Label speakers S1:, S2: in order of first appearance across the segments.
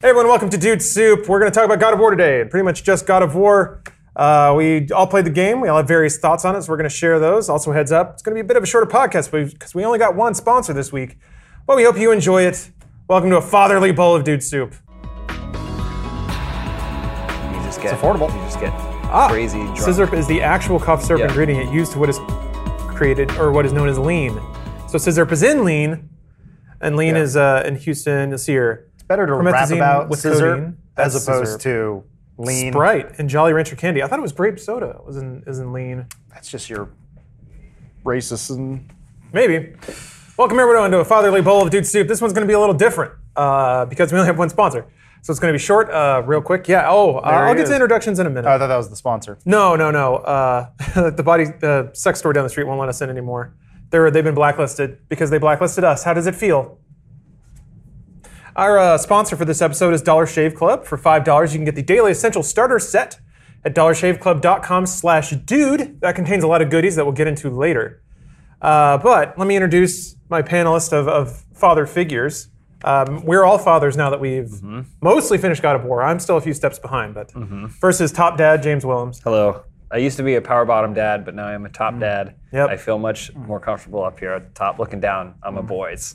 S1: Hey everyone, welcome to Dude Soup. We're going to talk about God of War today, and pretty much just God of War. Uh, we all played the game. We all have various thoughts on it, so we're going to share those. Also, heads up, it's going to be a bit of a shorter podcast because we only got one sponsor this week. But we hope you enjoy it. Welcome to a fatherly bowl of Dude Soup.
S2: You just get it's
S1: affordable.
S2: You just get
S1: Ah,
S2: crazy drunk.
S1: Scissor is the actual cough syrup
S2: Yeah.
S1: ingredient used to what is created or what is known as lean. So scissor is in lean, and lean
S3: Yeah.
S1: is uh, in Houston. You'll see here.
S3: Better to rap about
S1: with
S3: scissor as opposed to lean.
S1: Sprite and Jolly Rancher candy. I thought it was grape soda. It was in is in lean.
S3: That's just your racist and
S1: Maybe. Welcome everyone to a fatherly bowl of dude soup. This one's going to be a little different uh, because we only have one sponsor, so it's going to be short, uh, real quick. Yeah. Oh, uh, I'll get
S3: is.
S1: to introductions in a minute.
S3: oh, I thought that was the sponsor.
S1: no, no, no. Uh, the body, the sex store down the street won't let us in anymore. They're they've been blacklisted because they blacklisted us. How does it feel? Our uh, sponsor for this episode is Dollar Shave Club. For five dollars, you can get the Daily Essential Starter Set at dollarshaveclub.com/dude. That contains a lot of goodies that we'll get into later. Uh, but let me introduce my panelist of, of father figures. Um, we're all fathers now that we've
S2: Mm-hmm.
S1: mostly finished God of War. I'm still a few steps behind, but first is top dad James Willems.
S2: Hello. I used to be a power bottom dad, but now I'm a top dad.
S1: Mm. Yep.
S2: I feel much more comfortable up here at the top, looking down on
S1: Mm.
S2: my boys.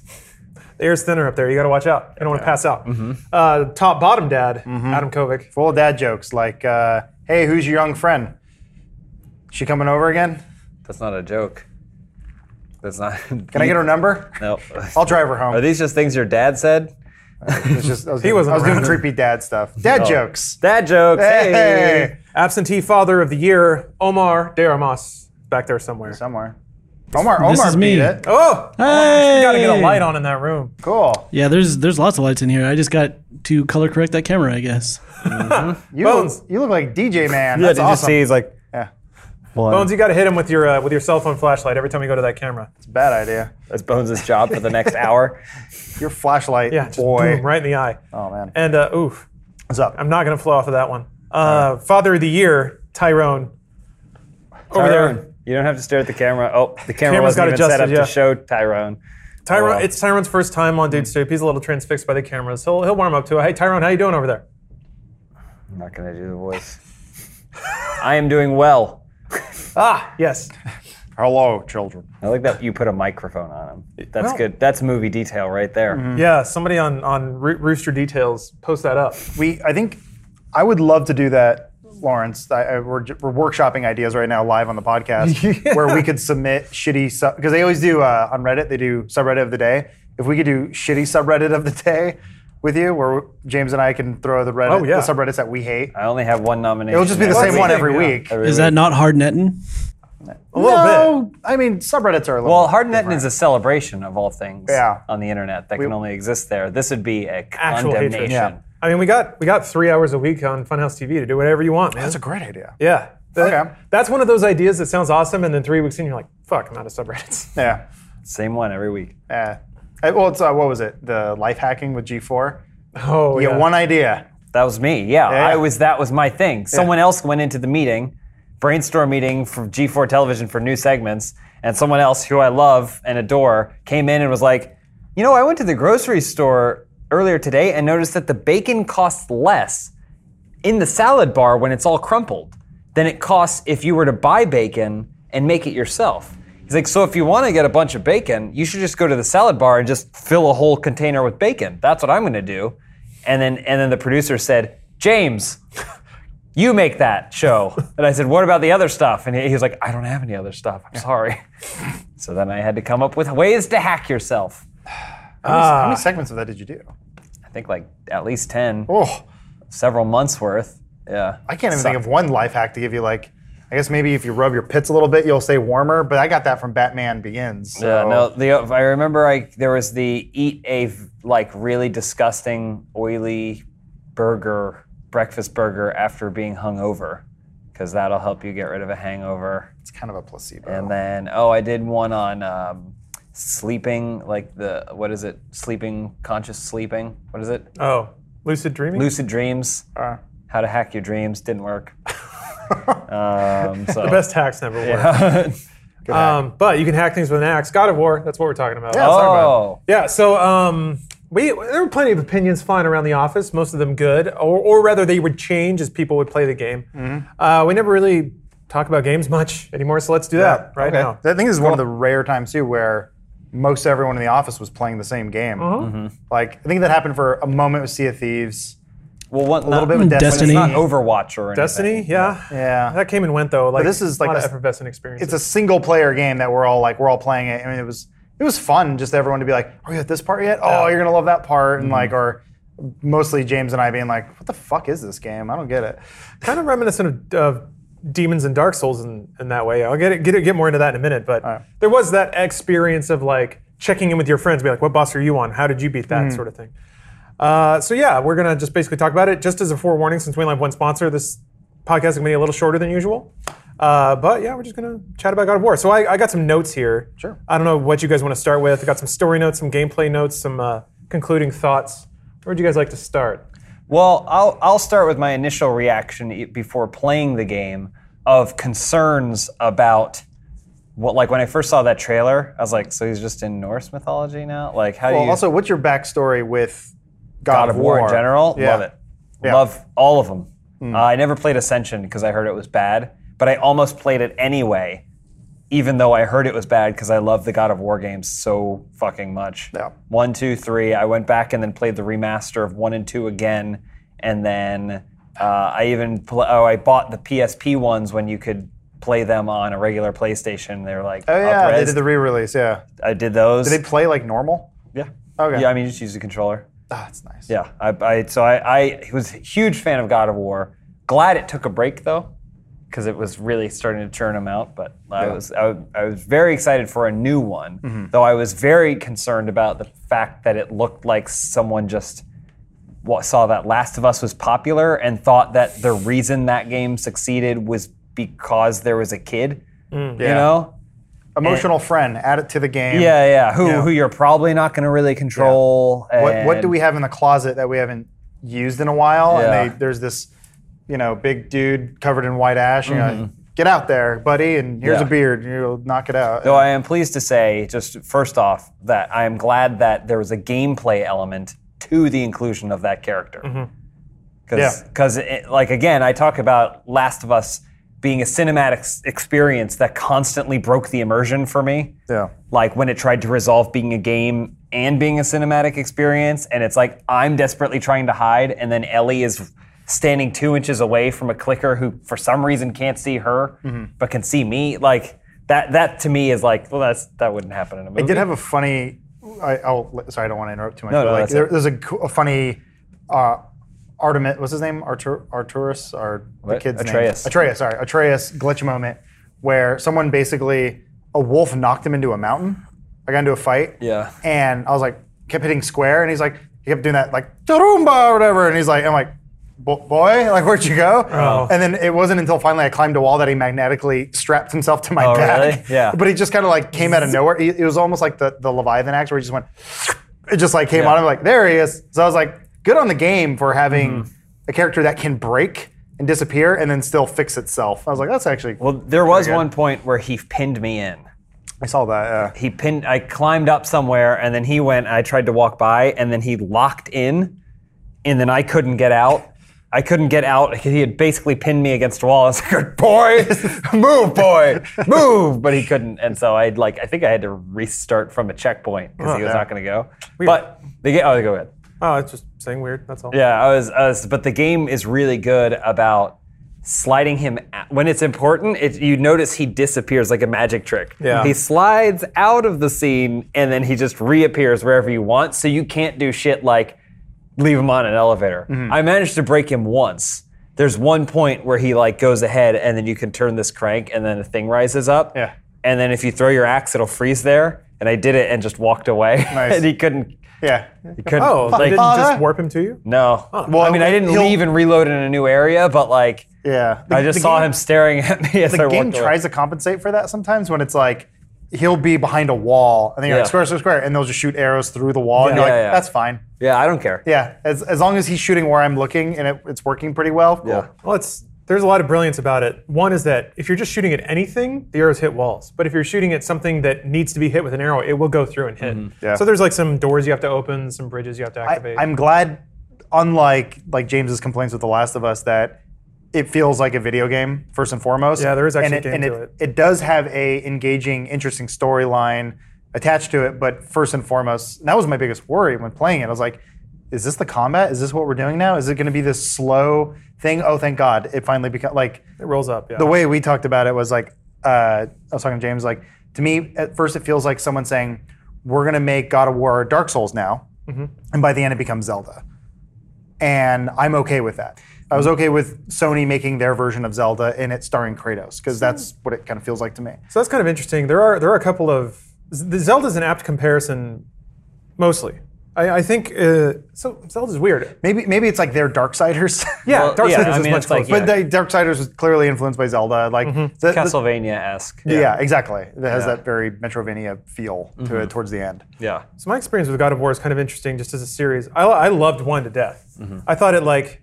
S1: The air's thinner up there. You got to watch out. You don't want to pass out.
S2: Mm-hmm.
S1: Uh, top bottom dad Adam Kovic.
S3: Full of dad jokes like, uh, "Hey, who's your young friend? She coming over again?
S2: That's not a joke. That's not.
S3: Can I get her number?
S2: No.
S3: I'll drive her home."
S2: Are these just things your dad said?
S3: It's just, I was doing,
S1: wasn't
S3: I was doing creepy dad stuff. Dad
S2: Oh.
S3: jokes.
S2: Dad jokes. Hey.
S3: Hey,
S1: Absentee father of the year Omar De Armas back there somewhere.
S3: somewhere. Omar, Omar
S4: This is
S3: beat
S4: me.
S3: it.
S1: Oh,
S4: Hey!
S1: got to get a light on in that room.
S3: Cool.
S4: Yeah, there's there's lots of lights in here. I just got to color correct that camera, I guess.
S3: You
S1: Bones.
S3: look, you look like DJ man.
S2: Yeah,
S3: That's
S2: did
S3: awesome.
S2: you see? He's like,
S3: Yeah,
S1: Bones, you got to hit him with your uh, with your cell phone flashlight every time you go to that camera.
S3: it's a bad idea.
S2: that's Bones' job for the next hour.
S3: Your flashlight,
S1: Yeah,
S3: boy.
S1: boom, right in the eye.
S3: Oh man,
S1: And uh, oof,
S3: what's up?
S1: I'm not gonna flow off of that one. Uh, Father of the year Tyrone. Over there.
S2: Tyrone. You don't have to stare at the camera. Oh, the camera
S1: Camera's
S2: wasn't even set
S1: adjusted,
S2: up
S1: yeah.
S2: to show Tyrone.
S1: Tyrone,
S2: wow.
S1: it's Tyrone's first time on Dude Soup. He's a little transfixed by the cameras. He'll he'll warm up to it. Hey Tyrone, how you doing over there?
S2: I'm not gonna do the voice. I am doing well.
S1: Ah, yes.
S3: Hello, children.
S2: I like that you put a microphone on him. That's
S1: Well-
S2: good. That's movie detail right there.
S1: Yeah, somebody on on Roo- Rooster Details post that up.
S3: We, I think, I would love to do that, Lawrence. I, I, we're, we're workshopping ideas right now live on the podcast where we could submit shitty sub because they always do uh, on Reddit. They do subreddit of the day. If we could do shitty subreddit of the day with you, where James and I can throw the Reddit,
S1: Oh, yeah.
S3: the subreddits that we hate.
S2: I only have one nomination.
S3: It'll just be the
S2: every
S3: same one every
S1: yeah.
S3: week.
S2: Every
S4: Is
S2: week.
S4: that not hard netting?
S1: A little
S3: no,
S1: bit.
S3: I mean subreddits are a little.
S2: Well, Hardnetting
S3: different.
S2: is a celebration of all things
S3: Yeah.
S2: on the internet that can only exist there. This would be a condemnation.
S3: Yeah.
S1: I mean, we got we got three hours a week on Funhaus TV to do whatever you want, man.
S3: That's a great idea.
S1: yeah. That-
S3: Okay.
S1: That's one of those ideas that sounds awesome, and then three weeks in, you're like, "Fuck, I'm out of subreddits."
S3: Yeah.
S2: Same one every week.
S3: Yeah. Uh, Well, it's uh, what was it? The life hacking with G4.
S1: Oh
S3: You
S1: yeah.
S3: get one idea.
S2: That was me. Yeah,
S3: Yeah.
S2: I was. That was my thing. Someone else went into the meeting, brainstorm meeting for G4 Television for new segments, and someone else who I love and adore came in and was like, "You know, I went to the grocery store earlier today and noticed that the bacon costs less in the salad bar when it's all crumpled than it costs if you were to buy bacon and make it yourself." He's like, "So if you want to get a bunch of bacon, you should just go to the salad bar and just fill a whole container with bacon. That's what I'm going to do." And then and then the producer said, "James, you make that show." And I said, "What about the other stuff?" And he, he was like, "I don't have any other stuff. I'm sorry." so then I had to come up with ways to hack yourself.
S3: How many, how many ah. segments of that did you do?
S2: I think like at least 10,
S3: Oh,
S2: several months worth. Yeah.
S3: I can't even think of one life hack to give you. Like, I guess maybe if you rub your pits a little bit, you'll stay warmer. But I got that from Batman Begins. So.
S2: Yeah, no. The I remember I there was the eat a like really disgusting oily burger breakfast burger after being hungover because that'll help you get rid of a hangover.
S3: It's kind of a placebo.
S2: And then oh, I did one on um, sleeping like the what is it? Sleeping conscious sleeping. What is it?
S1: oh, lucid dreaming.
S2: Lucid dreams.
S3: Uh,
S2: How to hack your dreams didn't work. um, so The
S1: Best hacks never work.
S2: yeah.
S1: Um, but you can hack things with an axe. God of War. That's what we're talking about.
S3: Yeah. let's talk about
S2: oh,
S1: Yeah, so um, we there were plenty of opinions flying around the office, most of them good, or, or rather they would change as people would play the game.
S3: Mm-hmm.
S1: Uh, we never really talk about games much anymore, so let's do that right
S3: Okay.
S1: now.
S3: I think this is one of the rare times too where most everyone in the office was playing the same game.
S1: Uh-huh.
S3: Like I think that happened for a moment with Sea of Thieves,
S2: Well, one,
S3: a little bit with
S4: Destiny.
S3: Destiny.
S2: It's not Overwatch or anything.
S1: Destiny, yeah,
S3: Yeah.
S1: that came and went though. Like
S3: this is like
S1: a lot
S3: a-
S1: of effervescent experience.
S3: It's a single player game that we're all like we're all playing it. I mean, it was it was fun just everyone to be like, "Are you at this part yet? Oh, you're gonna love that part," and like, or mostly James and I being like, "What the fuck is this game? I don't get it."
S1: kind of reminiscent of, of Demons and Dark Souls in, in that way. I'll get it, get it, get more into that in a minute, but
S3: right.
S1: there was that experience of like checking in with your friends, be like, "What boss are you on? How did you beat that?"
S3: Hmm.
S1: sort of thing. Uh, so yeah, we're gonna just basically talk about it. Just as a forewarning, since we only have one sponsor, this podcast is gonna be a little shorter than usual. Uh, but yeah, we're just gonna chat about God of War. So I, I got some notes here.
S3: Sure.
S1: I don't know what you guys want to start with. I got some story notes, some gameplay notes, some uh, concluding thoughts. Where would you guys like to start?
S2: Well, I'll, I'll start with my initial reaction before playing the game of concerns about what, like when I first saw that trailer, I was like, so he's just in Norse mythology now? Like, how do you.
S3: also, what's your backstory with God,
S2: God of War in general,
S3: Yeah.
S2: love it.
S3: Yeah.
S2: Love all of them. Uh, I never played Ascension because I heard it was bad, but I almost played it anyway, even though I heard it was bad because I love the God of War games so fucking much.
S3: Yeah.
S2: One, two, three. I went back and then played the remaster of one and two again, and then uh, I even pl- oh I bought the PSP ones when you could play them on a regular PlayStation. They were like
S3: Oh yeah, they
S2: up-res.
S3: did the re-release. Yeah.
S2: I did those.
S3: Did they play like normal?
S2: yeah.
S3: Okay.
S2: Yeah, I mean, you just use the controller.
S3: Ah, that's nice.
S2: Yeah, I, I so I, I was a huge fan of God of War. Glad it took a break though, because it was really starting to churn them out. But I was I, I was very excited for a new one,
S3: Mm-hmm.
S2: though I was very concerned about the fact that it looked like someone just saw that Last of Us was popular and thought that the reason that game succeeded was because there was a kid. You
S3: Yeah.
S2: know,
S3: Emotional friend, add it to the game.
S2: yeah, yeah. Who
S3: Yeah.
S2: who you're probably not going to really control.
S3: What what do we have in the closet that we haven't used in a while?
S2: Yeah.
S3: And they, there's this, you know, big dude covered in white ash. And you're like,
S2: Mm-hmm.
S3: get out there, buddy, and here's
S2: Yeah.
S3: a beard. You'll knock it out.
S2: Though I am pleased to say, just first off, that I am glad that there was a gameplay element to the inclusion of that character. Because,
S3: Yeah.
S2: like, again, I talk about Last of Us being a cinematic s- experience that constantly broke the immersion for me.
S3: yeah.
S2: Like when it tried to resolve being a game and being a cinematic experience, and it's like I'm desperately trying to hide, and then Ellie is standing two inches away from a clicker who, for some reason, can't see her
S3: Mm-hmm.
S2: but can see me. Like that. That to me is like, well, that's that wouldn't happen in a movie.
S3: It did have a funny. I, I'll sorry, I don't want to interrupt too much.
S2: No,
S3: but
S2: no,
S3: like, there, there's a, a funny. Uh, Artemis, what's his name? Artur, Arturus, or the kid's
S2: Atreus.
S3: name? Atreus. Sorry, Atreus glitch moment where someone basically a wolf knocked him into a mountain. I got into a fight.
S2: Yeah.
S3: And I was like, kept hitting square, and he's like, he kept doing that like Tarumba or whatever, and he's like, I'm like, "Bo- boy, like where'd you go?
S1: Oh.
S3: And then it wasn't until finally I climbed a wall that he magnetically strapped himself to my
S2: Oh,
S3: back.
S2: really? Yeah.
S3: But he just kind of like came out of nowhere. It was almost like the the Leviathan axe where he just went. It just like came
S2: Yeah.
S3: out of like there he is. So I was like, good on the game for having
S2: Mm-hmm.
S3: a character that can break and disappear and then still fix itself. I was like, that's actually.
S2: Well, there was
S3: good.
S2: one point where he pinned me in.
S3: I saw that. Yeah.
S2: He pinned. I climbed up somewhere, and then he went. I tried to walk by, and then he locked in, and then I couldn't get out. I couldn't get out. He had basically pinned me against a wall. I was like, "Boy, move, boy, move!" But he couldn't, and so I'd like. I think I had to restart from a checkpoint because he was
S3: yeah.
S2: not going to go. But the game. Oh, go ahead.
S1: Oh, it's just saying weird. That's all.
S2: Yeah, I was, I was. But the game is really good about sliding him when it's important. It, you notice he disappears like a magic trick.
S1: Yeah.
S2: He slides out of the scene and then he just reappears wherever you want. So you can't do shit like leave him on an elevator.
S3: Mm-hmm.
S2: I managed to break him once. There's one point where he like goes ahead and then you can turn this crank and then a thing rises up.
S3: Yeah.
S2: And then if you throw your axe, it'll freeze there. And I did it and just walked away.
S3: Nice.
S2: and he couldn't.
S3: Yeah.
S2: He couldn't.
S1: Oh,
S2: like,
S1: didn't just warp him to you?
S2: no.
S3: Well,
S2: I mean, I didn't
S3: he'll-
S2: leave and reload in a new area, but like,
S3: Yeah. The-
S2: I just saw
S3: game-
S2: him staring at me as I
S3: the
S2: walked
S3: game
S2: away.
S3: tries to compensate for that sometimes when it's like he'll be behind a wall and then you're
S2: Yeah.
S3: like square, square, square, and they'll just shoot arrows through the wall, and you're like,
S2: yeah, yeah.
S3: that's fine.
S2: Yeah, I don't care.
S3: Yeah, as, as long as he's shooting where I'm looking and it, it's working pretty well. Cool.
S2: Yeah.
S1: Well, it's there's a lot of brilliance about it. One is that if you're just shooting at anything, the arrows hit walls. But if you're shooting at something that needs to be hit with an arrow, it will go through and hit. Mm-hmm.
S3: Yeah.
S1: So there's like some doors you have to open, some bridges you have to activate.
S3: I, I'm glad, unlike like James's complaints with The Last of Us, that it feels like a video game first and foremost.
S1: Yeah, there is actually
S3: and
S1: a
S3: it,
S1: game
S3: and
S1: to
S3: it,
S1: it.
S3: it does have a engaging, interesting storyline attached to it. But first and foremost, that was my biggest worry when playing it. I was like, is this the combat? Is this what we're doing now? Is it going to be this slow thing? Oh, thank God, it finally became like
S1: it rolls up. Yeah.
S3: the way we talked about it was like uh, I was talking to James. Like to me, at first, it feels like someone saying, "We're gonna make God of War Dark Souls now," and by the end, it becomes Zelda. And I'm okay with that. I was okay with Sony making their version of Zelda and it starring Kratos because that's what it kind of feels like to me.
S1: So that's kind of interesting. There are there are a couple of the Zelda's an apt comparison, mostly. I, I think uh, so. Zelda's weird.
S3: Maybe maybe it's like their Darksiders.
S1: Yeah,
S2: Well,
S1: Darksiders
S2: yeah, I
S1: is
S2: mean,
S1: much
S2: it's like,
S1: closer.
S3: but the Darksiders was clearly influenced by Zelda. Like
S1: Mm-hmm.
S3: the- the-
S2: Castlevania esque.
S3: yeah. exactly. It has
S2: Yeah. Mm-hmm.
S3: that very Metroidvania feel to it towards the end.
S2: Yeah.
S1: So my experience with God of War is kind of interesting, just as a series. I, I loved one to death.
S2: Mm-hmm.
S1: I thought it like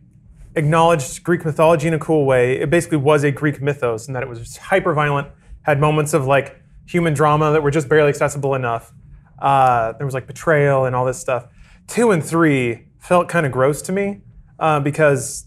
S1: acknowledged Greek mythology in a cool way. It basically was a Greek mythos, in that it was hyper violent, had moments of like human drama that were just barely accessible enough. Uh, there was like betrayal and all this stuff. Two and three felt kind of gross to me uh, because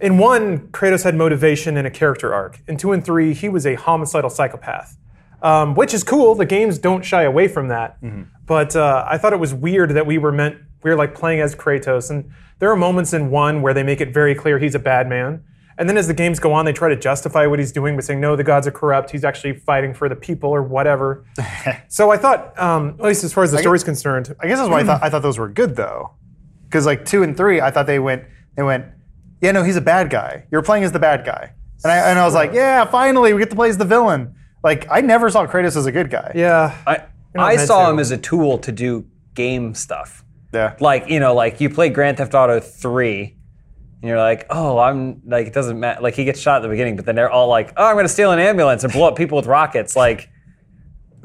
S1: in one, Kratos had motivation and a character arc. In two and three, he was a homicidal psychopath, um, which is cool. The games don't shy away from that. But uh, I thought it was weird that we were meant we were like playing as Kratos, and there are moments in one where they make it very clear he's a bad man. And then as the games go on, they try to justify what he's doing by saying, no, the gods are corrupt. He's actually fighting for the people or whatever. so I thought, um, at least as far as the story's concerned,
S3: I guess that's why I thought I thought those were good though, because like two and three, I thought they went they went, yeah, no, he's a bad guy. You're playing as the bad guy, and I and I was like, yeah, finally we get to play as the villain. Like I never saw Kratos as a good guy.
S1: yeah.
S2: I, I saw
S1: to.
S2: him as a tool to do game stuff.
S3: Yeah.
S2: Like, you know, like you play Grand Theft Auto 3 and you're like, oh, I'm like, it doesn't matter. Like, he gets shot at the beginning, but then they're all like, oh, I'm going to steal an ambulance and blow up people with rockets. Like,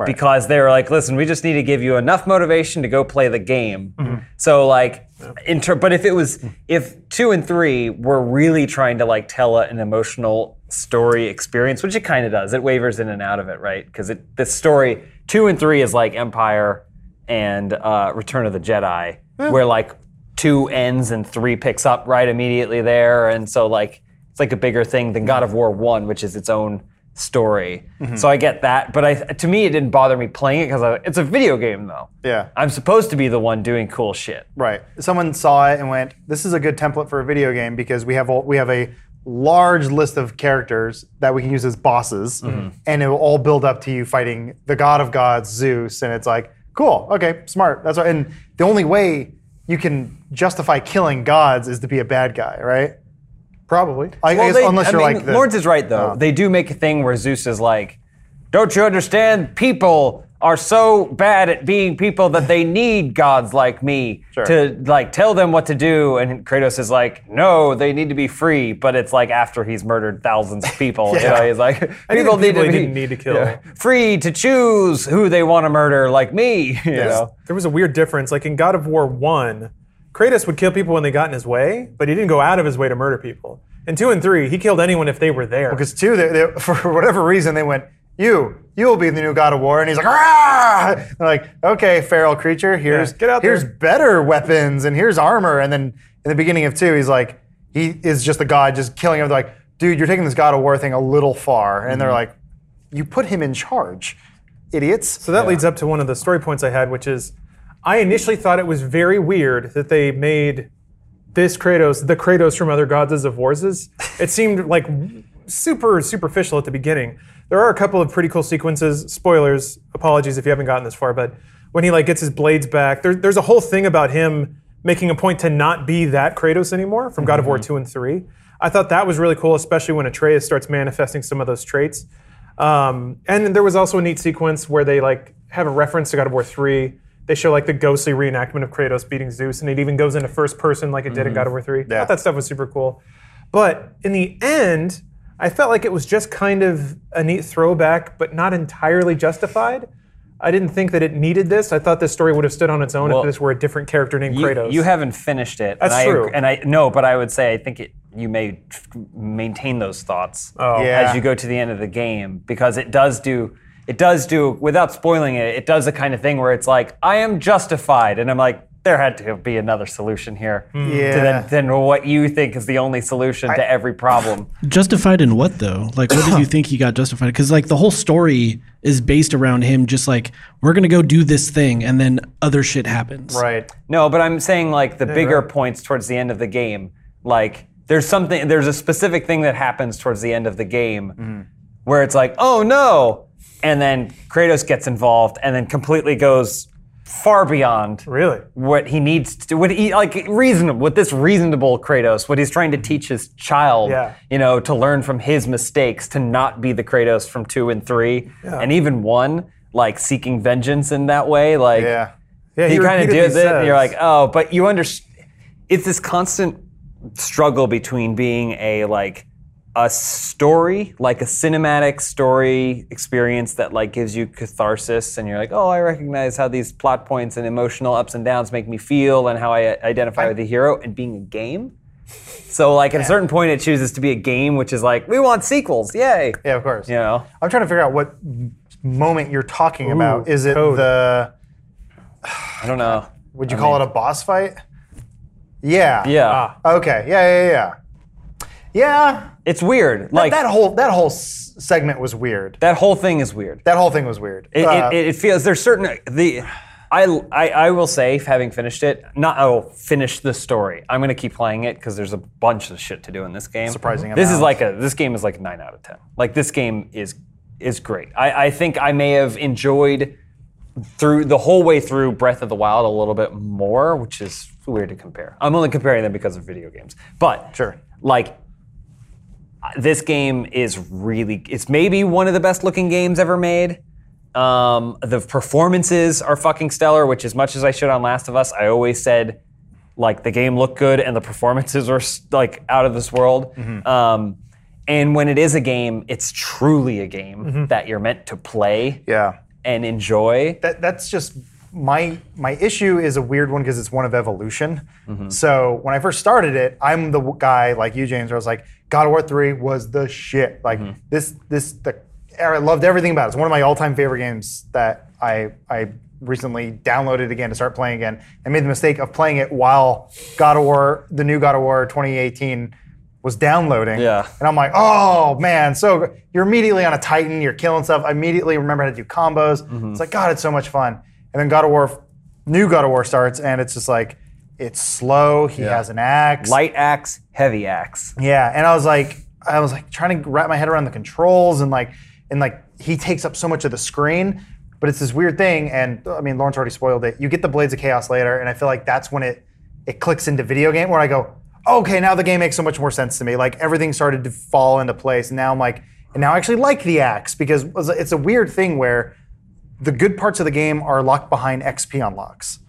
S2: because they were like, listen, we just need to give you enough motivation to go play the game. So, like, in ter- but if it was, if two and three were really trying to like tell an emotional story experience, which it kind of does, it wavers in and out of it, right? Because it the story two and three is like Empire and uh, Return of the Jedi, where like two ends and three picks up right immediately there, and so like it's like a bigger thing than God of War one, which is its own story. Mm-hmm. So I get that, but I to me it didn't bother me playing it because it's a video game though.
S3: Yeah.
S2: I'm supposed to be the one doing cool shit.
S3: Right. Someone saw it and went, "This is a good template for a video game because we have all, we have a large list of characters that we can use as bosses, mm-hmm. and it will all build up to you fighting the god of gods, Zeus." And it's like, cool, okay, smart. That's right. And the only way you can justify killing gods is to be a bad guy, right?
S1: Probably.
S3: I, I
S2: Well,
S3: guess
S2: they-
S3: unless
S2: I
S3: you're
S2: mean,
S3: like the,
S2: Lawrence is right though.
S3: Oh.
S2: They do make a thing where Zeus is like, "Don't you understand? People are so bad at being people that they need gods like me
S3: Sure.
S2: to like tell them what to do." And Kratos is like, "No, they need to be free." But it's like after he's murdered thousands of people. You know, he's like, "People need
S1: people
S2: to be
S1: didn't need to kill.
S2: free to choose who they want to murder, like me." You know.
S1: There was a weird difference. Like in God of War 1, Kratos would kill people when they got in his way, but he didn't go out of his way to murder people. In 2 and 3, he killed anyone if they were there.
S3: Because two, they, they, for whatever reason, they went, "You, you will be the new God of War," and he's like, "Ah!" They're like, "Okay, feral creature, here's
S1: Yeah, get out there."
S3: here's better weapons and here's armor." And then in the beginning of two, he's like, he is just a god, just killing him. They're like, "Dude, you're taking this God of War thing a little far," and they're
S1: Mm-hmm.
S3: like, "You put him in charge, idiots."
S1: So that leads up to one of the story points I had, which is I initially thought it was very weird that they made this Kratos the Kratos from other gods of Wars. It seemed like super superficial at the beginning. There are a couple of pretty cool sequences. Spoilers, apologies if you haven't gotten this far, but when he like gets his blades back, there, there's a whole thing about him making a point to not be that Kratos anymore from God of War 2 and 3. I thought that was really cool, especially when Atreus starts manifesting some of those traits. Um, and there was also a neat sequence where they like have a reference to God of War 3. They show like the ghostly reenactment of Kratos beating Zeus, and it even goes into first person like it did in God of War 3. I thought that stuff was super cool. But in the end, I felt like it was just kind of a neat throwback, but not entirely justified. I didn't think that it needed this. I thought this story would have stood on its own
S2: Well,
S1: if this were a different character named
S2: You,
S1: Kratos.
S2: you haven't finished it.
S1: That's
S2: and I,
S1: true.
S2: And I no, but I would say I think it you may maintain those thoughts
S1: Oh.
S3: Yeah.
S2: as you go to the end of the game because it does do it does do without spoiling it it does the kind of thing where it's like i am justified and i'm like there had to be another solution here
S3: Yeah.
S2: to than what you think is the only solution to every problem
S4: Justified in what though? Like, what did you think he got justified? Because like the whole story is based around him. Just like we're gonna go do this thing, and then other shit happens.
S3: Right.
S2: No, but I'm saying like the bigger points towards the end of the game. Like there's something, there's a specific thing that happens towards the end of the game mm-hmm. where it's like, oh no, and then Kratos gets involved and then completely goes far beyond
S1: Really?
S2: what he needs to do. What he like reasonable, what this reasonable Kratos, what he's trying to teach his child,
S1: Yeah.
S2: you know, to learn from his mistakes, to not be the Kratos from two and three, and even one, like seeking vengeance in that way, like
S3: Yeah.
S1: Yeah,
S2: he, kind of does it, and you're like, oh, but you understand. It's this constant struggle between being a like a story, like a cinematic story experience that like gives you catharsis, and you're like, oh, I recognize how these plot points and emotional ups and downs make me feel, and how I identify with the hero, and being a game. So like at a certain point, it chooses to be a game, which is like, we want sequels, yay!
S3: Yeah, of course.
S2: You know,
S3: I'm trying to figure out what moment you're talking about. Is it
S1: code.
S3: the?
S2: I don't know.
S3: Would you call it a boss fight? Yeah.
S2: Yeah, ah,
S3: Okay. Yeah. Yeah. Yeah. Yeah.
S2: it's weird. Like
S3: that whole that whole s- segment was weird.
S2: that whole thing is weird.
S3: That whole thing was weird.
S2: It,
S3: Uh,
S2: it, it feels there's certain the I, I I will say having finished it not I will finish the story I'm gonna keep playing it because there's a bunch of shit to do in this game
S3: Surprising
S2: this is like a this game is like a nine out of ten like this game is is great I, I think I may have enjoyed through the whole way through Breath of the Wild a little bit more which is weird to compare I'm only comparing them because of video games but
S3: Sure.
S2: like this game is really it's maybe one of the best looking games ever made. Um, the performances are fucking stellar which as much as i shit on last of us i always said like the game looked good and the performances were like out of this world. Um, and when it is a game it's truly a game that you're meant to play
S3: yeah.
S2: and enjoy.
S3: That that's just my my issue is a weird one because it's one of evolution. Mm-hmm. So when I first started it, I'm the guy like you, James, where I was like, God of War three was the shit. Like mm-hmm. this this the I loved everything about it. It's one of my all time favorite games that I I recently downloaded again to start playing again. I made the mistake of playing it while God of War, the new God of War 2018 was downloading.
S2: Yeah.
S3: And I'm like, oh man, so you're immediately on a Titan, you're killing stuff. I immediately remember how to do combos. Mm-hmm. It's like, God, it's so much fun. And then God of War, new God of War starts, and it's just like, it's slow. He has an axe.
S2: light axe heavy axe
S3: Yeah. And I was like, I was like trying to wrap my head around the controls and like, and like he takes up so much of the screen. But it's this weird thing, and I mean, Lawrence already spoiled it. You get the Blades of Chaos later, and I feel like that's when it it clicks into video game where I go, okay, now the game makes so much more sense to me. Like everything started to fall into place, and now I'm like, and now I actually like the axe because it's a weird thing where the good parts of the game are locked behind XP unlocks,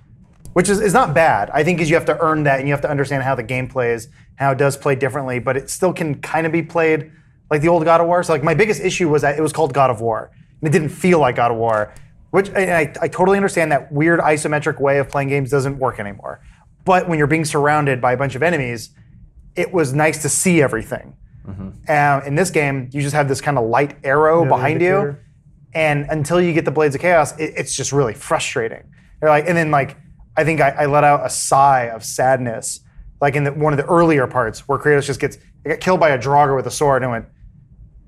S3: which is, is not bad. I think is you have to earn that and you have to understand how the game plays, how it does play differently, but it still can kind of be played like the old God of War. So like my biggest issue was that it was called God of War and it didn't feel like God of War, which and I, I totally understand that weird isometric way of playing games doesn't work anymore. But when you're being surrounded by a bunch of enemies, it was nice to see everything. Um, in this game, you just have this kind of light arrow behind you. And until you get the blades of chaos it, it's just really frustrating You're like and then like i think I, I let out a sigh of sadness like in the, one of the earlier parts where kratos just gets he got killed by a draugr with a sword and went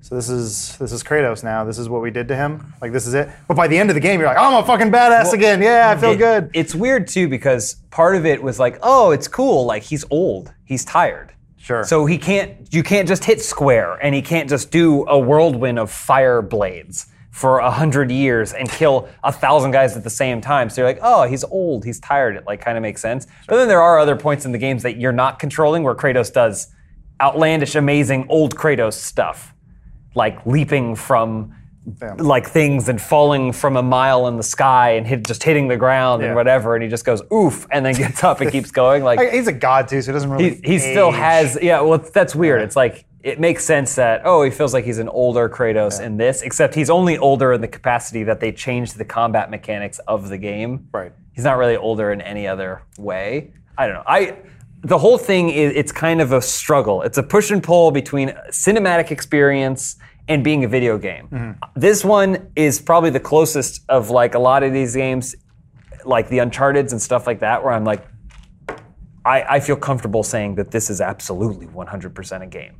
S3: so this is this is kratos now this is what we did to him like this is it but by the end of the game you're like oh, i'm a fucking badass again yeah i feel
S2: It-
S3: good
S2: It's weird too because part of it was like, oh, it's cool. Like he's old, he's tired.
S3: Sure.
S2: So he can't. You can't just hit square, and he can't just do a whirlwind of fire blades for a hundred years and kill a thousand guys at the same time. So you're like, oh, he's old, he's tired. It like kind of makes sense. But then there are other points in the games that you're not controlling where Kratos does outlandish, amazing old Kratos stuff, like leaping from like things and falling from a mile in the sky and hit, just hitting the ground
S3: Yeah.
S2: and whatever, and he just goes oof and then gets up and keeps going. Like
S3: he's a god too so he doesn't really
S2: he, he still has yeah well that's weird it's like it makes sense that oh he feels like he's an older kratos in this except he's only older in the capacity that they changed the combat mechanics of the game
S3: Right.
S2: he's not really older in any other way i don't know i the whole thing is it's kind of a struggle. It's a push and pull between cinematic experience and being a video game. Mm-hmm. This one is probably the closest of like a lot of these games, like the Uncharted's and stuff like that, where I'm like, I, I feel comfortable saying that this is absolutely 100% a game.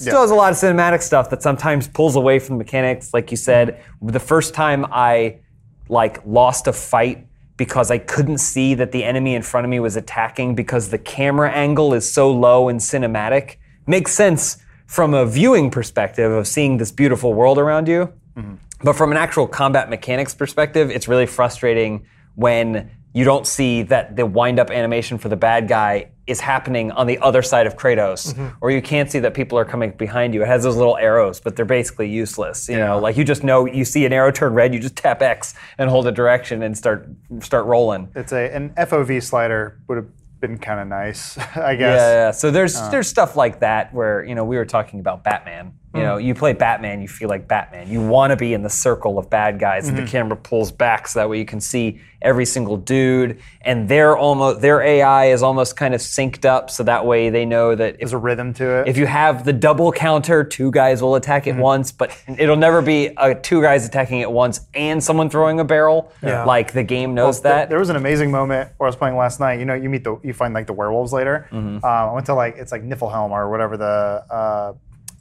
S2: Still has a lot of cinematic stuff that sometimes pulls away from the mechanics. Like you said, the first time I like lost a fight because I couldn't see that the enemy in front of me was attacking because the camera angle is so low and cinematic. Makes sense from a viewing perspective of seeing this beautiful world around you. Mm-hmm. But from an actual combat mechanics perspective, it's really frustrating when you don't see that the wind up animation for the bad guy is happening on the other side of Kratos, mm-hmm. or you can't see that people are coming behind you. It has those little arrows, but they're basically useless. You know, like you just know you see an arrow turn red, you just tap X and hold a direction and start start rolling.
S3: It's a an FOV slider would have been kind of nice, I guess.
S2: Yeah, yeah. So there's uh. there's stuff like that where you know we were talking about Batman. You know, you play Batman, you feel like Batman. You want to be in the circle of bad guys that the camera pulls back so that way you can see every single dude. And their almost their AI is almost kind of synced up so that way they know that if
S3: There's a rhythm to it.
S2: if you have the double counter, two guys will attack at once, but it'll never be uh, two guys attacking at once and someone throwing a barrel.
S1: Yeah.
S2: Like the game knows
S3: There-
S2: that.
S3: There was an amazing moment where I was playing last night. You know, you meet the, you find like the werewolves later.
S2: Mm-hmm.
S3: Uh, I went to like, it's like Niflheim or whatever the, uh, the-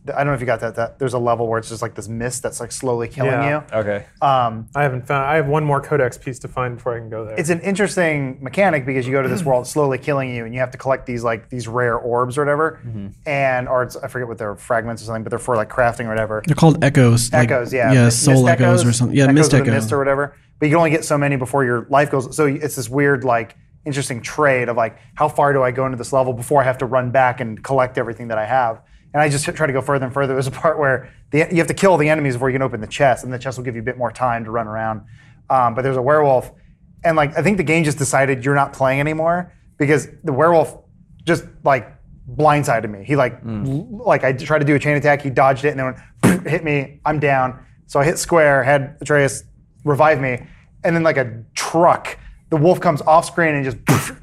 S3: I don't know if you got that, that. There's a level where it's just like this mist that's like slowly killing
S1: Yeah.
S3: you.
S2: okay.
S3: Um,
S1: I haven't found. I have one more codex piece to find before I can go there.
S3: it's an interesting mechanic because you go to this world slowly killing you and you have to collect these like these rare orbs or whatever
S2: Mm-hmm.
S3: and or it's, i forget what they're fragments or something but they're for like crafting or whatever
S4: They're called echoes. like-
S3: echoes yeah
S4: Yeah,
S3: Mist
S4: soul echoes, or something. Yeah,
S3: echoes
S4: mist
S3: of the
S4: echoes.
S3: mist or whatever but you can only get so many before your life goes so it's this weird like interesting trade of like how far do i go into this level before i have to run back and collect everything that i have and i just try to go further and further. There's a part where the, you have to kill the enemies before you can open the chest and the chest will give you a bit more time to run around. Um, but there's a werewolf and like i think the game just decided you're not playing anymore because the werewolf just like blindsided me. He like l- like i tried to do a chain attack he dodged it and then went, hit me i'm down. So i hit square had atreus revive me and then like a truck the wolf comes off screen and just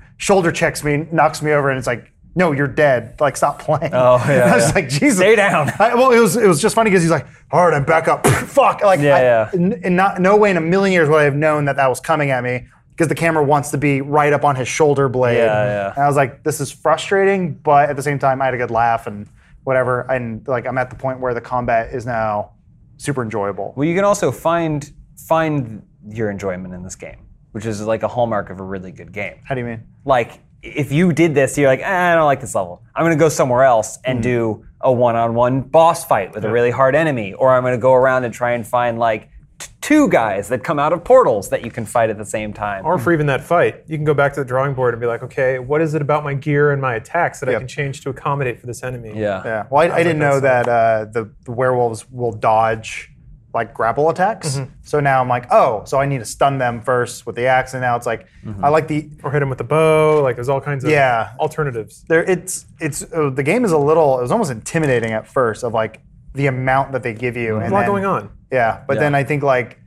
S3: shoulder checks me knocks me over and it's like no you're dead like stop playing
S2: Oh, yeah,
S3: i was
S2: yeah.
S3: like jesus
S2: Stay down.
S3: I, well, it was it was just funny because he's like, all right, I'm back up. Fuck, like,
S2: Yeah,
S3: I,
S2: yeah.
S3: In, in not no way in a million years would I have known that that was coming at me because the camera wants to be right up on his shoulder blade.
S2: Yeah, yeah.
S3: And I was like, this is frustrating, but at the same time, I had a good laugh and whatever. And like, I'm at the point where the combat is now super enjoyable.
S2: Well, you can also find find your enjoyment in this game, which is like a hallmark of a really good game.
S3: How do you mean?
S2: Like if you did this, you're like, eh, I don't like this level. I'm gonna go somewhere else and do a one-on-one boss fight with a really hard enemy, or I'm gonna go around and try and find like t- two guys that come out of portals that you can fight at the same time.
S1: or for even that fight, you can go back to the drawing board and be like, okay, what is it about my gear and my attacks that I can change to accommodate for this enemy?
S2: yeah.
S3: Yeah. Well, I, I didn't know
S1: that
S3: that uh, the, the werewolves will dodge like grapple attacks.
S2: Mm-hmm.
S3: So now I'm like, oh, so I need to stun them first with the axe, and now it's like,
S2: Mm-hmm.
S3: I like the
S1: Or hit him with the bow. Like there's all kinds of
S3: Yeah.
S1: alternatives.
S3: there it's it's uh, the game is a little it was almost intimidating at first of like the amount that they give you
S1: There's
S3: and
S1: a lot
S3: then-
S1: going on.
S3: yeah but then i think like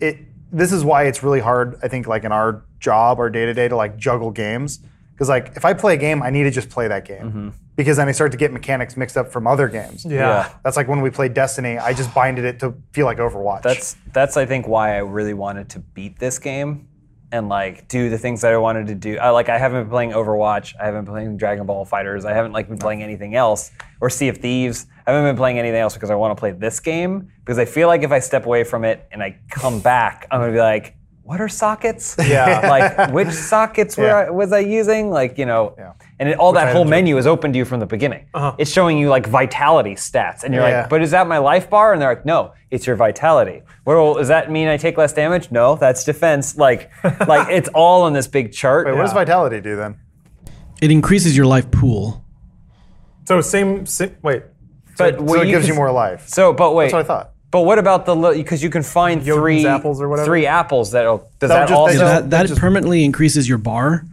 S3: it this is why it's really hard i think like in our job or day to day to like juggle games because like if i play a game i need to just play that game mm-hmm. because then i start to get mechanics mixed up from other games
S1: Yeah.
S2: Yeah.
S3: that's like when we played destiny i just binded it to feel like overwatch
S2: That's that's I think why I really wanted to beat this game and like do the things that I wanted to do. I like I haven't been playing Overwatch. I haven't been playing Dragon Ball FighterZ. I haven't like been playing anything else or Sea of Thieves. I haven't been playing anything else because I want to play this game because I feel like if I step away from it and I come back, I'm gonna be like, what are sockets?
S1: Yeah.
S2: like which sockets were I, was I using? Like you know,
S3: Yeah.
S2: and it, all that
S3: I
S2: whole
S3: enjoy.
S2: menu is open to you from the beginning. Uh-huh. It's showing you like vitality stats, and you're
S3: Yeah.
S2: like, but is that my life bar? And they're like, no, it's your vitality. Well, does that mean I take less damage? No, that's defense. Like, like it's all on this big chart.
S3: Wait, what does vitality do then
S4: It increases your life pool.
S1: So same. si- wait.
S2: but
S3: so
S2: what
S3: it gives
S2: can-
S3: you more life
S2: So, but wait.
S3: that's what i thought
S2: But what about the because you can find
S1: Jotun's
S2: three
S1: apples or whatever?
S2: three apples that'll does
S3: That'll
S2: that
S3: just-
S2: also
S3: they
S4: that that
S3: just-
S4: permanently increases your bar.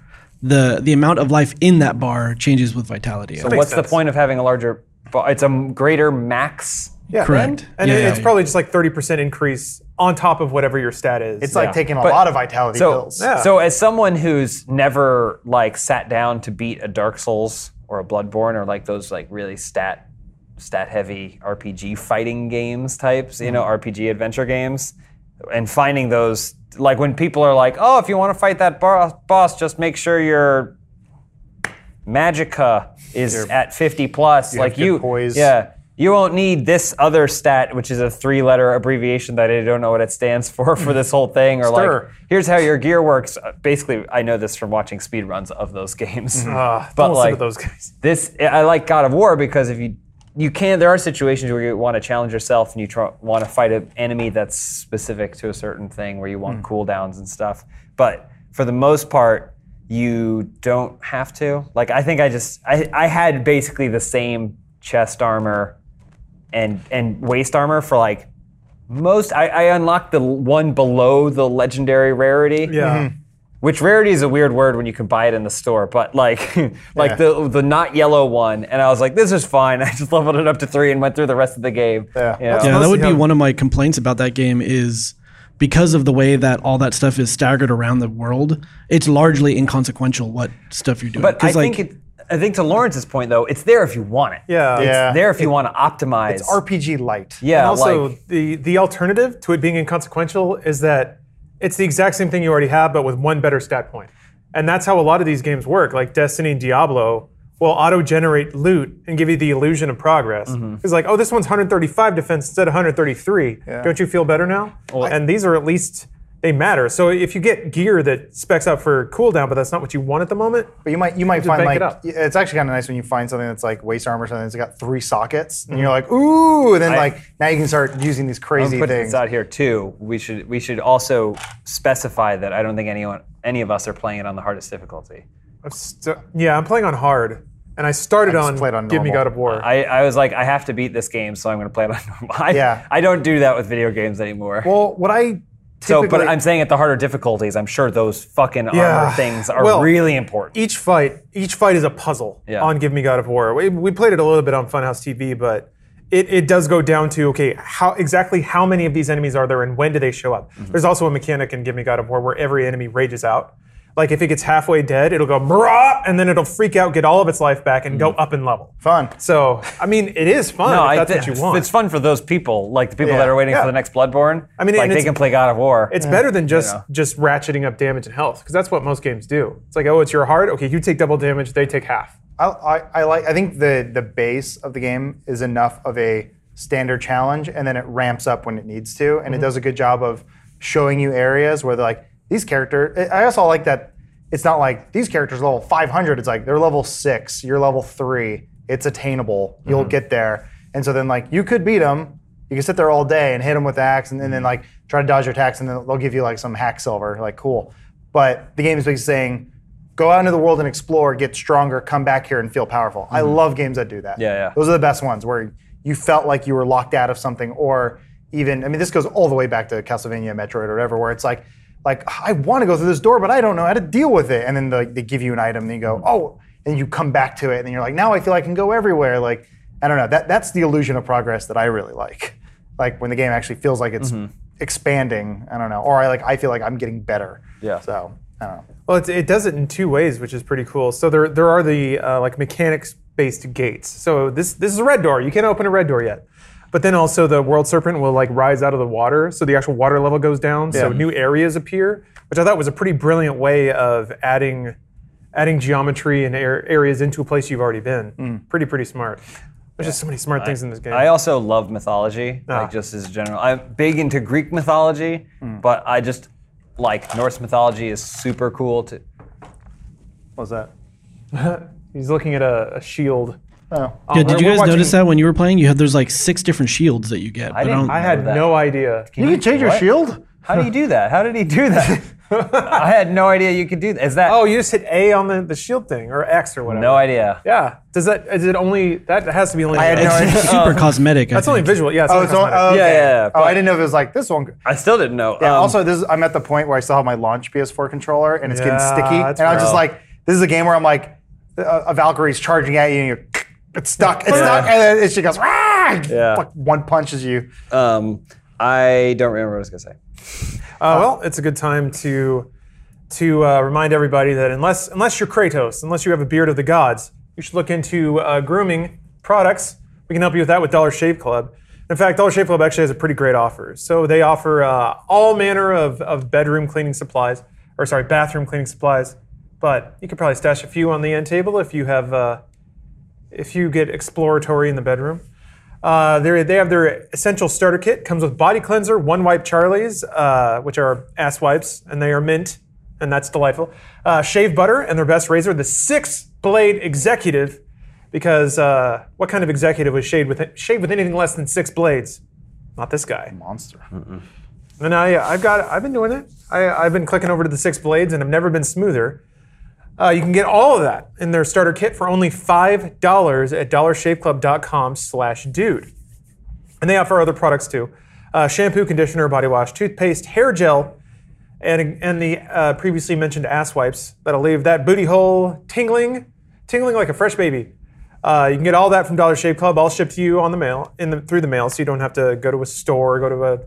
S4: The the amount of life in that bar changes with vitality.
S2: So what's the point of having a larger? bar? It's a greater max
S1: Yeah.
S4: Correct.
S1: And
S4: Yeah,
S1: it-
S4: yeah,
S1: it's
S4: yeah.
S1: probably just like 30% increase on top of whatever your stat is.
S3: It's like
S2: Yeah.
S3: taking a
S2: But-
S3: lot of vitality
S2: So,
S3: pills.
S1: Yeah.
S2: so as someone who's never like sat down to beat a Dark Souls or a Bloodborne or like those like really stat stat heavy RPG fighting games types, you know, RPG adventure games, and finding those like when people are like, "Oh, if you want to fight that boss, boss, just make sure your Magica is at 50 plus."
S3: have
S2: like
S3: good
S2: you,
S3: poise.
S2: yeah. You won't need this other stat, which is a three-letter abbreviation that I don't know what it stands for for this whole thing, or like here's how your gear works. Uh, Basically, I know this from watching speedruns of those games.
S1: Ah,
S2: but
S1: don't listen
S2: like
S1: to those guys.
S2: this, I like God of War because if you you can, there are situations where you want to challenge yourself and you try, want to fight an enemy that's specific to a certain thing where you want hmm. cooldowns and stuff. But for the most part, you don't have to. Like I think I just I, I had basically the same chest armor and and waist armor for like most. I, I unlocked the one below the legendary rarity.
S1: Yeah. Mm-hmm.
S2: Which rarity is a weird word when you can buy it in the store, but like like
S3: Yeah.
S2: the the not yellow one, and I was like, this is fine. I just leveled it up to three and went through the rest of the game.
S3: Yeah.
S2: You know?
S4: Yeah, that would be one of my complaints about that game is because of the way that all that stuff is staggered around the world, it's largely inconsequential what stuff you're doing.
S2: But I
S4: 'Cause, like,
S2: think it, I think to Lawrence's point though, it's there if you want it.
S1: Yeah.
S3: Yeah.
S2: It's there if you want to optimize.
S3: it's RPG light.
S2: yeah,
S1: And also,
S2: like
S1: the the alternative to it being inconsequential is that it's the exact same thing you already have, but with one better stat point. And that's how a lot of these games work. Like Destiny and Diablo will auto-generate loot and give you the illusion of progress.
S2: Mm-hmm.
S1: It's like, oh, this one's 135 defense instead of 133. Don't you feel better now? and these are at least they matter. So if you get gear that specs out for cooldown, but that's not what you want at the moment,
S3: But you might you might
S1: just
S3: find like
S1: it
S3: it's actually kind of nice when you find something that's like waist armor or something that's got three sockets and you're
S1: Mm-hmm.
S3: like ooh and then
S2: I-
S3: like now you can start using these
S2: I'm
S3: crazy
S2: putting
S3: things.
S2: this out here too. We should we should also specify that I don't think anyone any of us are playing it on the hardest difficulty.
S1: I'm st- yeah, I'm playing on hard. And I started
S3: I just
S1: on,
S3: played on
S1: Give Me
S3: normal.
S1: God of War.
S2: I, I was like, I have to beat this game, so I'm going to play it on normal. I,
S3: Yeah.
S2: I don't do that with video games anymore.
S3: Well, what I
S2: so, but I'm saying at the harder difficulties, I'm sure those fucking
S1: Yeah.
S2: armor things are
S1: Well,
S2: really important.
S1: each fight each fight is a puzzle
S2: Yeah.
S1: on Give Me God of War. We, we played it a little bit on Funhaus TV, but it, it does go down to okay, how exactly how many of these enemies are there and when do they show up?
S2: Mm-hmm.
S1: There's also a mechanic in Give Me God of War where every enemy rages out. Like if it gets halfway dead, it'll go brah, and then it'll freak out, get all of its life back, and go up in level.
S3: fun.
S1: So I mean, it is fun
S2: Mm-hmm. No,
S1: if
S2: I
S1: that's
S2: thi-
S1: what you want.
S2: It's fun for those people, like the people
S3: Yeah.
S2: that are waiting
S1: Yeah.
S2: for the next Bloodborne.
S1: I mean,
S2: like
S1: and
S2: they
S1: it's-
S2: can play God of War.
S1: It's better than just
S2: know.
S1: just ratcheting up damage and health because that's what most games do. It's like, oh, it's your heart. Okay, you take double damage, they take half.
S3: I, I, I like. I think the the base of the game is enough of a standard challenge, and then it ramps up when it needs to,
S1: Mm-hmm.
S3: and it does a good job of showing you areas where they're like these characters. I also like that it's not like these characters level 500. It's like they're level six, you're level three. It's attainable. You'll
S1: Mm-hmm.
S3: get there, and so then like you could beat them. You can sit there all day and hit them with the axe, and, and then like try to dodge your attacks, and then they'll give you like some hack silver. Like cool, but the game is basically saying go out into the world and explore, get stronger, come back here and feel powerful. I love games that do that.
S2: Mm-hmm. Yeah, yeah.
S3: Those are the best ones where you felt like you were locked out of something, or even I mean, this goes all the way back to Castlevania, Metroid, or whatever, where it's like, like I want to go through this door, but I don't know how to deal with it, and then the, they give you an item, and you
S2: Mm-hmm.
S3: go, oh, and you come back to it, and then you're like, now I feel I can go everywhere. Like I don't know, that that's the illusion of progress that I really like. Like when the game actually feels like it's
S2: Mm-hmm.
S3: expanding. I don't know, or I like I feel like I'm getting better.
S2: Yeah.
S3: So I don't know.
S1: Well, it's, it does it in two ways, which is pretty cool. So there there are the uh, like mechanics based gates. So this this is a red door. You can't open a red door yet. But then also the world serpent will like rise out of the water, so the actual water level goes down. So
S3: Yeah.
S1: new areas appear, which I thought was a pretty brilliant way of adding adding geometry and ar- areas into a place you've already been. Pretty pretty smart. There's just so many smart things in this game.
S2: I also love mythology,
S1: Ah.
S2: like just as general. I'm big into Greek mythology,
S1: Hmm.
S2: but I just like Norse mythology is super cool to.
S3: What's that?
S1: He's looking at a, a shield.
S3: Oh.
S1: Oh,
S4: yeah, did you guys
S1: watching-
S4: notice that when you were playing? You had there's like six different shields that you get.
S2: I
S4: but
S2: didn't-
S4: don't-
S1: I had no idea.
S3: You can change your
S2: What?
S3: shield?
S2: How do you do that? How did he do that? I had no idea you could do that. Is that?
S1: Oh, you just hit A on the, the shield thing or X or whatever.
S2: no idea.
S1: Yeah. Does that is it only that has to be only
S3: I had no
S1: It's-
S3: idea.
S4: It's super cosmetic. I
S1: That's only
S4: think.
S1: visual. Yeah. It's
S3: Oh,
S1: only
S3: it's all,
S1: cosmetic.
S3: oh, okay.
S2: Yeah, yeah, yeah,
S3: Oh, I didn't know if it was like this one.
S2: I still didn't know.
S3: Yeah,
S2: Um,
S3: also, this is, I'm at the point where I still have my launch PS4 controller and it's getting sticky. And
S1: that's
S3: I'm just
S1: rough.
S3: like, this is a game where I'm like, a, a Valkyrie's charging at you and you're, it's stuck, it's stuck, and then it, she goes, "Rah!" ah!
S2: Yeah.
S3: Fuck, one punches you.
S2: Um, I don't remember what I was gonna say.
S1: Uh, well, it's a good time to to uh, remind everybody that unless unless you're Kratos, unless you have a beard of the gods, you should look into uh, grooming products. We can help you with that with Dollar Shave Club. In fact, Dollar Shave Club actually has a pretty great offer. So they offer uh, all manner of, of bedroom cleaning supplies, or sorry, bathroom cleaning supplies. But you could probably stash a few on the end table if you have uh, if you get exploratory in the bedroom. Uh, they're- have their essential starter kit. Comes with body cleanser, one wipe Charlie's, uh, which are ass wipes, and they are mint, and that's delightful. Uh, shave butter and their best razor, the six blade executive, because uh, what kind of executive was shaved with shaved with anything less than six blades? Not this guy.
S3: Monster.
S1: And I, I've got, I've been doing it. I, I've been clicking over to the six blades, and I've never been smoother. Uh, you can get all of that in their starter kit for only five dollars at DollarShaveClub.com/dude. And they offer other products too: uh, shampoo, conditioner, body wash, toothpaste, hair gel, and and the uh, previously mentioned ass wipes that'll leave that booty hole tingling, tingling like a fresh baby. Uh, you can get all that from Dollar Shave Club, all shipped to you on the mail, in the, through the mail, so you don't have to go to a store, or go to a.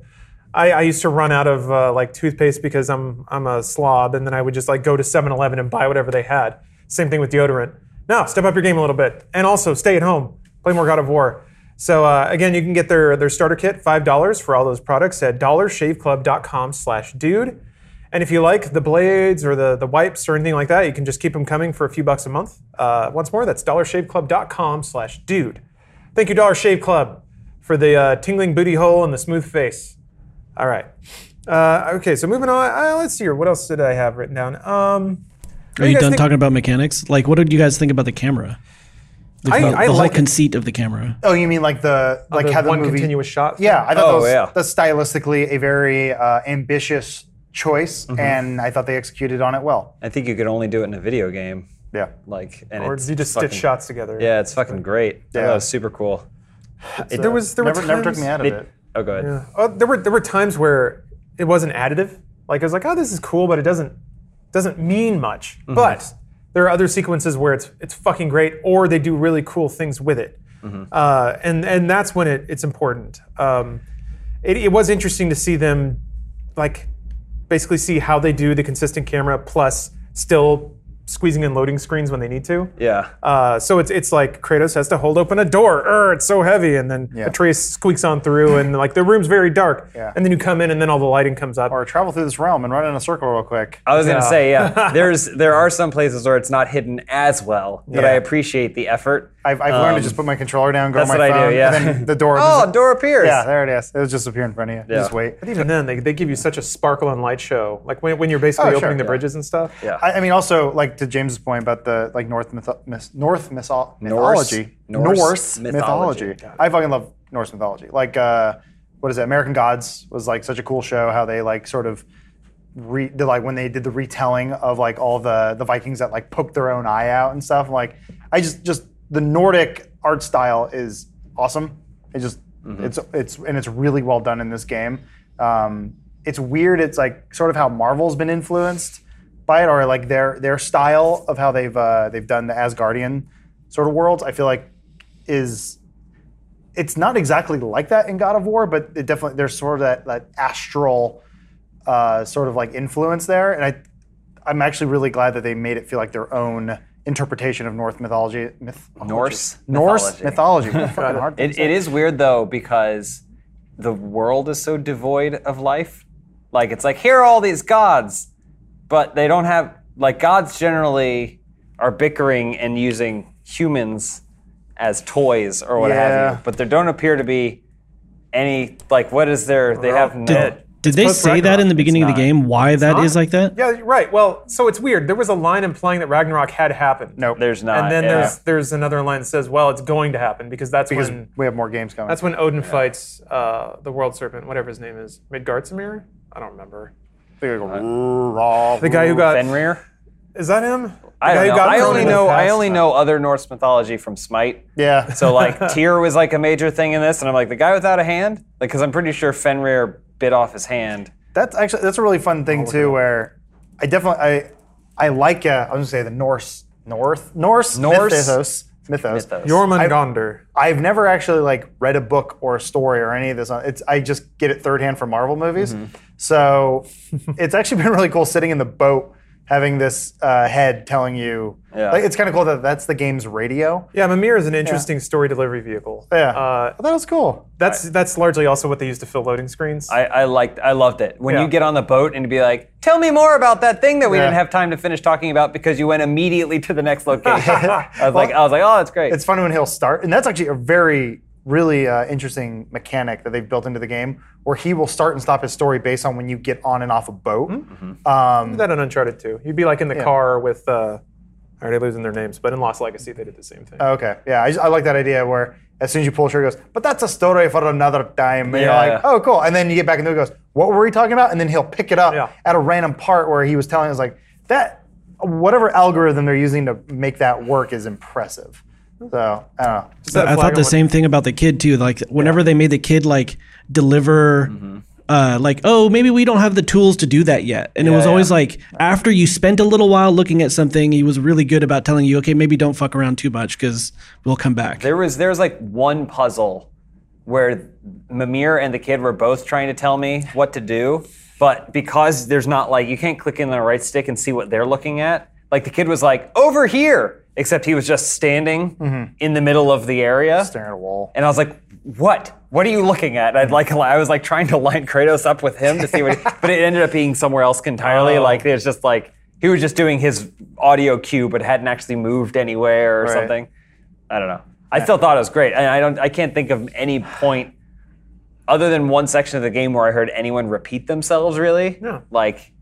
S1: I, I used to run out of uh, like toothpaste because I'm I'm a slob, and then I would just like go to 7-Eleven and buy whatever they had. Same thing with deodorant. Now step up your game a little bit, and also stay at home, play more God of War. So uh, again, you can get their their starter kit, five dollars for all those products at DollarShaveClub.com/dude. And if you like the blades or the, the wipes or anything like that, you can just keep them coming for a few bucks a month. Uh, once more, that's dollarshaveclub.com slash dude. Thank you, Dollar Shave Club, for the uh, tingling booty hole and the smooth face. All right. Uh, okay, so moving on. Uh, let's see here. What else did I have written down? Um,
S4: Are you
S1: guys
S4: done
S1: think-
S4: talking about mechanics? Like, what did you guys think about the camera? Like,
S1: I-
S4: about
S1: I
S4: the
S1: like
S4: whole
S1: it.
S4: conceit of the camera.
S3: Oh, you mean like the like
S1: the
S3: how the
S1: one
S3: movie?
S1: continuous shot.
S3: Yeah, I thought
S2: Oh,
S3: that was,
S2: yeah.
S3: that's stylistically a very uh, ambitious choice,
S1: Mm-hmm.
S3: and I thought they executed on it well.
S2: I think you could only do it in a video game.
S3: Yeah.
S2: Like, and
S1: Or
S2: it's
S1: you just
S2: fucking,
S1: stitch shots together.
S2: Yeah, it's fucking great. I
S3: Yeah.
S2: it was super cool.
S1: There was there
S3: never
S1: were
S3: never took
S1: times-
S3: me out of
S2: It-
S3: it.
S2: Oh, go ahead.
S1: Oh, there were there were times where it wasn't additive. Like I was like, oh, this is cool, but it doesn't doesn't mean much.
S2: Mm-hmm.
S1: But there are other sequences where it's it's fucking great, or they do really cool things with it,
S2: Mm-hmm.
S1: uh, and and that's when it, it's important. Um, it, it was interesting to see them like basically see how they do the consistent camera plus still squeezing in loading screens when they need to.
S2: Yeah.
S1: Uh, so it's it's like Kratos has to hold open a door. Urgh, it's so heavy, and then
S3: Yeah.
S1: Atreus squeaks on through, and like the room's very dark.
S3: Yeah.
S1: And then you come in, and then all the lighting comes up.
S3: Or travel through this realm and run in a circle real quick.
S2: I was
S1: Yeah.
S2: gonna say, yeah. There's there are some places where it's not hidden as well, but I appreciate the effort.
S3: I've, I've learned to just put my controller down, go
S2: Um, that's
S3: on my
S2: what I do, yeah.
S3: and then the door.
S2: Oh,
S3: opens.
S2: door appears.
S3: yeah, there it is. It'll just appear in front of you. You Just wait.
S1: But even then, they, they give you such a sparkle and light show. Like when, when you're basically
S3: Oh, sure,
S1: opening the
S3: yeah.
S1: bridges and stuff.
S2: Yeah.
S3: I, I mean, also like to James's point about the like North mytho- myth- North mytho- mythology,
S2: Norse mythology.
S3: mythology. I fucking love Norse mythology. Like, uh, what is it? American Gods was like such a cool show. How they like sort of re- did, like when they did the retelling of like all the the Vikings that like poked their own eye out and stuff. Like, I just just the Nordic art style is awesome. It just it's it's and it's really well done in this game. Um, it's weird. It's like sort of how Marvel's been influenced by it, or like their their style of how they've uh, they've done the Asgardian sort of worlds. I feel like is it's not exactly like that in God of War, but it definitely there's sort of that that astral uh, sort of like influence there, and I I'm actually really glad that they made it feel like their own interpretation of North mythology. Myth,
S2: Norse
S3: Norse
S2: mythology.
S3: mythology. Fucking hard to
S2: It, it is weird though because the world is so devoid of life. Like it's like here are all these gods, but they don't have like gods generally are bickering and using humans as toys or what have you. But there don't appear to be any like what is there? They have no.
S1: Did-
S4: Did they
S1: post
S4: say that in the beginning of the game? Why that is
S1: not?
S4: like that?
S1: Yeah, right. Well, so it's weird. There was a line implying that Ragnarok had happened.
S3: Nope.
S2: There's not.
S1: And then
S2: yeah.
S1: there's there's another line that says, "Well, it's going to happen because that's
S3: because
S1: when
S3: we have more games coming.
S1: that's when Odin fights uh, the World Serpent, whatever his name is, Midgardsormr. I don't remember.
S3: The
S1: The guy who got
S2: Fenrir.
S1: is that him?
S2: I don't know. I only know. I only know other Norse mythology from Smite.
S3: Yeah.
S2: So like Tyr was like a major thing in this, and I'm like the guy without a hand, like because I'm pretty sure Fenrir bit off his hand.
S3: That's actually that's a really fun thing too. Where I definitely I I like uh, I was gonna say the Norse North Norse
S2: Norse
S3: mythos. Mythos.
S2: Mythos.
S1: Jormungandr.
S3: I've never actually like read a book or a story or any of this. It's I just get it third hand from Marvel movies.
S2: Mm-hmm.
S3: So it's actually been really cool sitting in the boat having this uh, head telling you.
S2: Yeah.
S3: Like, it's kind of cool that that's the game's radio.
S1: Yeah, Mimir is an interesting story delivery vehicle.
S3: Yeah,
S1: Uh,
S3: I thought it was cool.
S1: that's that's largely also what they used to fill loading screens.
S2: I, I liked I loved it. When
S1: Yeah.
S2: you get on the boat and be like, tell me more about that thing that we
S3: Yeah.
S2: didn't have time to finish talking about because you went immediately to the next location. I was like I was like, oh that's great.
S3: It's funny when he'll start, and that's actually a very really uh, interesting mechanic that they've built into the game, where he will start and stop his story based on when you get on and off a boat.
S2: Mm-hmm.
S3: Um,
S1: that in Uncharted too. You'd be like in the
S3: Yeah.
S1: car with. Uh, I already losing their names, but in Lost Legacy they did the same thing.
S3: Okay, yeah, I, just, I like that idea where as soon as you pull the trigger, it goes, but that's a story for another time. And you're like, oh, cool. And then you get back into it, and it goes, what were we talking about? And then he'll pick it up
S1: Yeah.
S3: at a random part where he was telling us like that, whatever algorithm they're using to make that work is impressive. So I don't know.
S1: Just
S4: I thought the
S1: on-
S4: same thing about the kid too. Like whenever they made the kid like deliver, uh, like oh maybe we don't have the tools to do that yet, and it was
S2: yeah.
S4: always like after you spent a little while looking at something, he was really good about telling you, okay, maybe don't fuck around too much because we'll come back.
S2: there was there was like one puzzle where Mimir and the kid were both trying to tell me what to do, but because there's not like you can't click in the right stick and see what they're looking at. Like the kid was like over here, except he was just standing mm-hmm. in the middle of the area.
S3: Staring at a wall.
S2: And I was like, "What? What are you looking at?" I'd like, I was like trying to line Kratos up with him to see what, he, but it ended up being somewhere else entirely.
S1: Oh.
S2: Like was just like he was just doing his audio cue, but hadn't actually moved anywhere or
S3: Right.
S2: something. I don't know. I still thought it was great, and I don't. I can't think of any point other than one section of the game where I heard anyone repeat themselves. Really,
S1: no.
S2: like.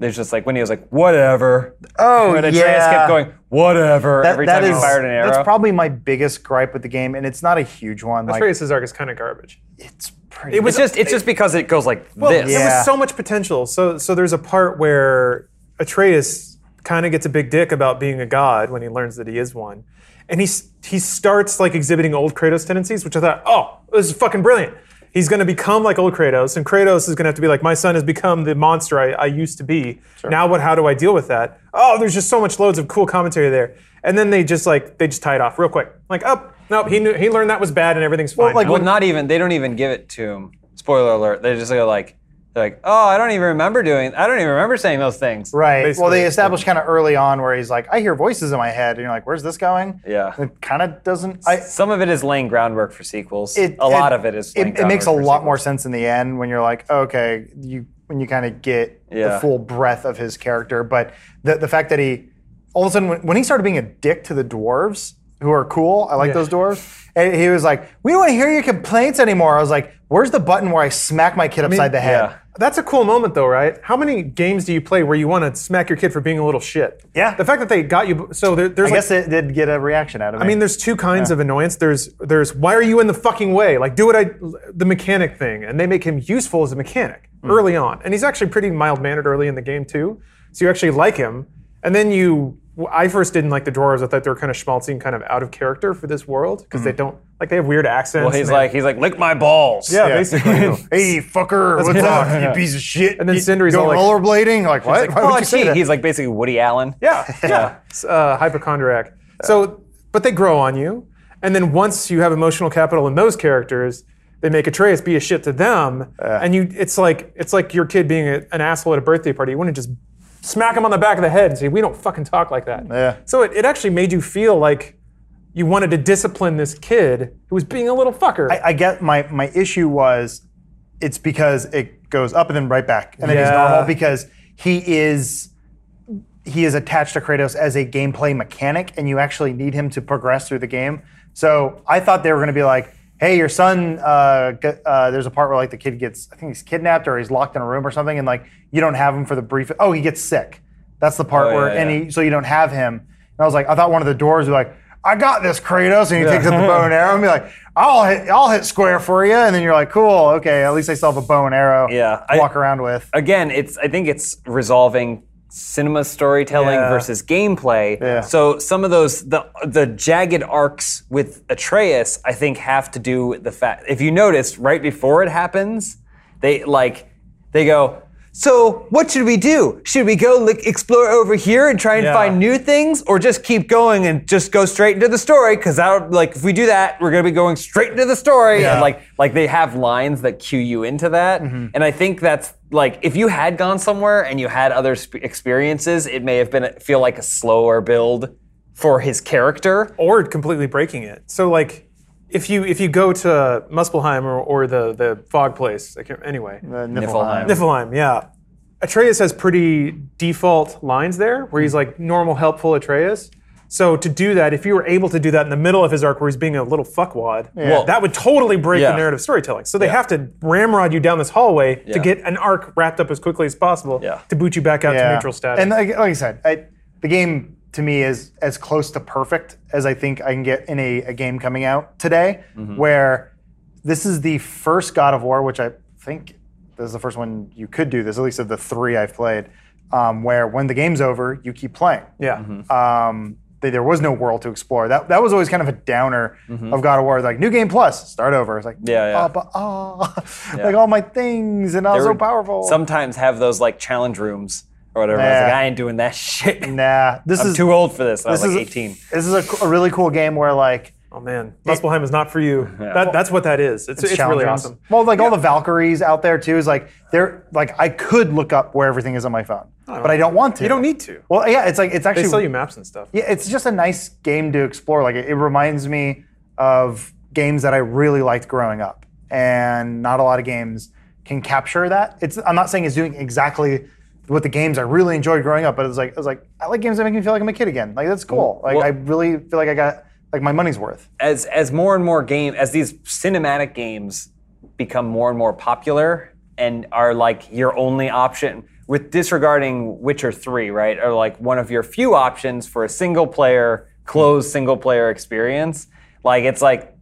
S2: There's just like when he was like, whatever.
S3: Oh,
S2: and Atreus
S3: yeah.
S2: kept going, whatever, every time he fired an arrow.
S3: That's probably my biggest gripe with the game, and it's not a huge one. Like
S1: Atreus' arc is kind of garbage.
S3: it's pretty.
S1: It was
S2: it's just it's just because it goes like
S1: Well,
S2: this.
S1: there was so much potential. So, so there's a part where Atreus kind of gets a big dick about being a god when he learns that he is one, and he he starts like exhibiting old Kratos tendencies, which I thought, oh, this is fucking brilliant. He's going to become like old Kratos, and Kratos is going to have to be like, my son has become the monster I, I used to be. Now, what? How do I deal with that? Oh, there's just so much loads of cool commentary there, and then they just like they just tie it off real quick, like, oh, nope, he knew he learned that was bad, and everything's fine.
S3: like,
S2: well, not even they don't even give it to him. Spoiler alert. They just go like they're like, oh, I don't even remember doing. I don't even remember saying those things.
S3: Right.
S1: Basically,
S3: well, they
S1: yeah.
S3: established kind of early on where he's like, I hear voices in my head, and you're like, where's this going?
S2: Yeah.
S3: It kind of doesn't. I,
S2: Some of it is laying groundwork for sequels.
S3: it,
S2: a lot of it is.
S3: It, it makes a
S2: groundwork for
S3: lot more sense in the end when you're like, okay, you when you kind of get the full breadth of his character. But the the fact that he all of a sudden when, when he started being a dick to the dwarves who are cool, I like
S1: Yeah.
S3: those doors. And he was like, "We don't want to hear your complaints anymore." I was like, "Where's the button where I smack my kid upside the head?"
S2: yeah.
S1: That's a cool moment, though, right? How many games do you play where you want to smack your kid for being a little shit?
S3: Yeah.
S1: The fact that they got you. So there, there's.
S3: I
S1: like,
S3: guess it did get a reaction out of me.
S1: I mean, there's two kinds of annoyance. There's there's why are you in the fucking way? Like do what I the mechanic thing, and they make him useful as a mechanic
S3: Hmm.
S1: early on, and he's actually pretty mild mannered early in the game too. So you actually like him, and then you. I first didn't like the dwarves. I thought they were kind of schmaltzy and kind of out of character for this world because they don't like they have weird accents.
S2: Well, he's
S1: they-
S2: like he's like lick my balls.
S1: yeah,
S3: Yeah.
S1: basically.
S3: hey, fucker, what's
S1: yeah.
S3: up,
S1: Yeah.
S3: you piece of shit?
S1: And then
S3: You
S1: Sindri's
S3: going
S1: all like-
S3: rollerblading? Like what?
S1: like,
S3: Why would
S2: Oh,
S3: you say
S2: gee,
S3: that?
S2: he's like basically Woody Allen.
S1: Yeah, yeah. It's, uh, hypochondriac. So, but they grow on you, and then once you have emotional capital in those characters, they make Atreus be a shit to them, and you. It's like it's like your kid being a, an asshole at a birthday party. You want to just smack him on the back of the head and say, "We don't fucking talk like that."
S3: Yeah.
S1: So it, it actually made you feel like you wanted to discipline this kid who was being a little fucker.
S3: I, I get my my issue was it's because it goes up and then right back, and then he's
S1: Yeah.
S3: normal because he is he is attached to Kratos as a gameplay mechanic, and you actually need him to progress through the game. So I thought they were going to be like, "Hey, your son." Uh, uh, there's a part where like the kid gets, I think he's kidnapped or he's locked in a room or something, and like you don't have him for the brief. Oh, he gets sick. That's the part
S2: Oh,
S3: where,
S2: yeah,
S3: and
S2: yeah.
S3: he, so you don't have him. And I was like, I thought one of the doors was like, I got this, Kratos, and he takes up the bow and arrow and be like, I'll hit, I'll hit square for you, and then you're like, cool, okay, at least I still have a bow and arrow.
S2: Yeah,
S3: to
S2: I-
S3: walk around with.
S2: again, it's I think it's resolving cinema storytelling
S1: Yeah.
S2: versus gameplay.
S3: Yeah.
S2: So some of those the the jagged arcs with Atreus, I think, have to do with the fact if you notice right before it happens, they like they go. So what should we do? Should we go like, explore over here and try and
S1: Yeah.
S2: find new things, or just keep going and just go straight into the story? Because that like if we do that, we're gonna be going straight into the story.
S1: Yeah.
S2: And like like they have lines that cue you into that,
S1: Mm-hmm.
S2: and I think that's like if you had gone somewhere and you had other sp- experiences, it may have been feel like a slower build for his character.
S1: or completely breaking it. So like, if you if you go to Muspelheim or, or the the fog place, I can't, anyway,
S3: Uh,
S2: Niflheim.
S1: Niflheim, yeah. Atreus has pretty default lines there, where he's like normal, helpful Atreus. So to do that, if you were able to do that in the middle of his arc, where he's being a little fuckwad,
S2: Well-
S1: that would totally break
S2: Yeah.
S1: the narrative storytelling. So they have to ramrod you down this hallway to
S2: Yeah.
S1: get an arc wrapped up as quickly as possible
S2: Yeah.
S1: to boot you back out to neutral status.
S3: And like, like I said, I, the game to me is as close to perfect as I think I can get in a, a game coming out today,
S1: Mm-hmm.
S3: where this is the first God of War, which I think this is the first one you could do this, at least of the three I've played, um, where when the game's over, you keep playing.
S1: yeah.
S2: Mm-hmm.
S3: Um, th- there was no world to explore. That that was always kind of a downer
S2: Mm-hmm.
S3: of God of War. Like new game plus, start over. It's like
S2: Yeah, yeah.
S3: oh, but oh, like all my things and I was
S2: They
S3: so powerful.
S2: Sometimes have those like challenge rooms or whatever. I was like, I ain't doing that shit.
S3: nah, this
S2: I'm
S3: is
S2: too old for this. I was
S3: this
S2: like
S3: is
S2: 18.
S3: This is a, a really cool game where like
S1: Oh man, Muspelheim is not for you. That, that's what that is. It's, it's,
S3: challenge
S1: really awesome.
S3: Well, like all the Valkyries out there too is like they're like I could look up where everything is on my phone, but I don't want to.
S1: You don't need to.
S3: Well, yeah, it's like it's actually
S1: They
S3: actually
S1: sell you maps and stuff.
S3: yeah, it's just a nice game to explore. Like it, it reminds me of games that I really liked growing up, and not a lot of games can capture that. It's I'm not saying it's doing exactly what the games I really enjoyed growing up, but it's like it was like I like games that make me feel like I'm a kid again. Like that's cool. Like
S2: Well-
S3: I really feel like I got like my money's worth.
S2: As as more and more game as these cinematic games become more and more popular and are like your only option with disregarding Witcher 3, right? Or like one of your few options for a single player, closed single player experience. Like it's like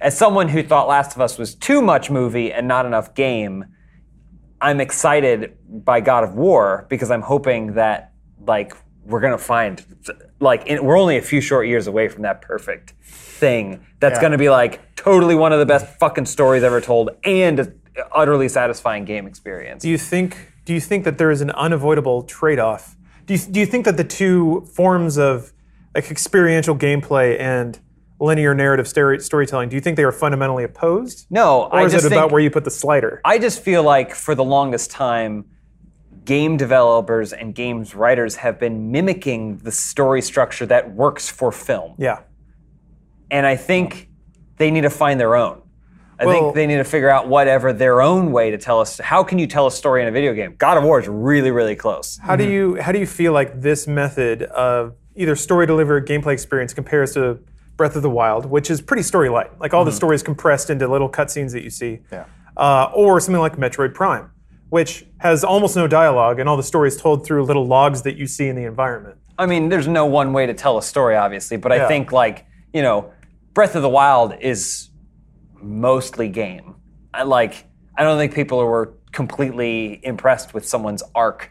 S2: as someone who thought Last of Us was too much movie and not enough game, I'm excited by God of War because I'm hoping that like we're gonna find like in, we're only a few short years away from that perfect thing that's
S3: Yeah.
S2: gonna be like totally one of the best fucking stories ever told and a utterly satisfying game experience.
S1: Do you think? Do you think that there is an unavoidable trade-off? Do you, do you think that the two forms of like experiential gameplay and linear narrative story, storytelling, do you think they are fundamentally opposed?
S2: no,
S1: Or
S2: I
S1: is
S2: just
S1: it about
S2: think-
S1: where you put the slider?
S2: I just feel like for the longest time, game developers and games writers have been mimicking the story structure that works for film.
S1: yeah.
S2: And I think they need to find their own. I
S1: Well-
S2: think they need to figure out whatever their own way to tell us. How can you tell a story in a video game? God of War is really, really close.
S1: How do mm-hmm. you how do you feel like this method of either story delivered gameplay experience compares to Breath of the Wild, which is pretty story light, like all the stories compressed into little cutscenes that you see,
S3: Yeah.
S1: uh, or something like Metroid Prime, which has almost no dialogue and all the stories told through little logs that you see in the environment.
S2: I mean, there's no one way to tell a story, obviously, but I
S1: Yeah.
S2: think like you know, Breath of the Wild is mostly game. I like. I don't think people were completely impressed with someone's arc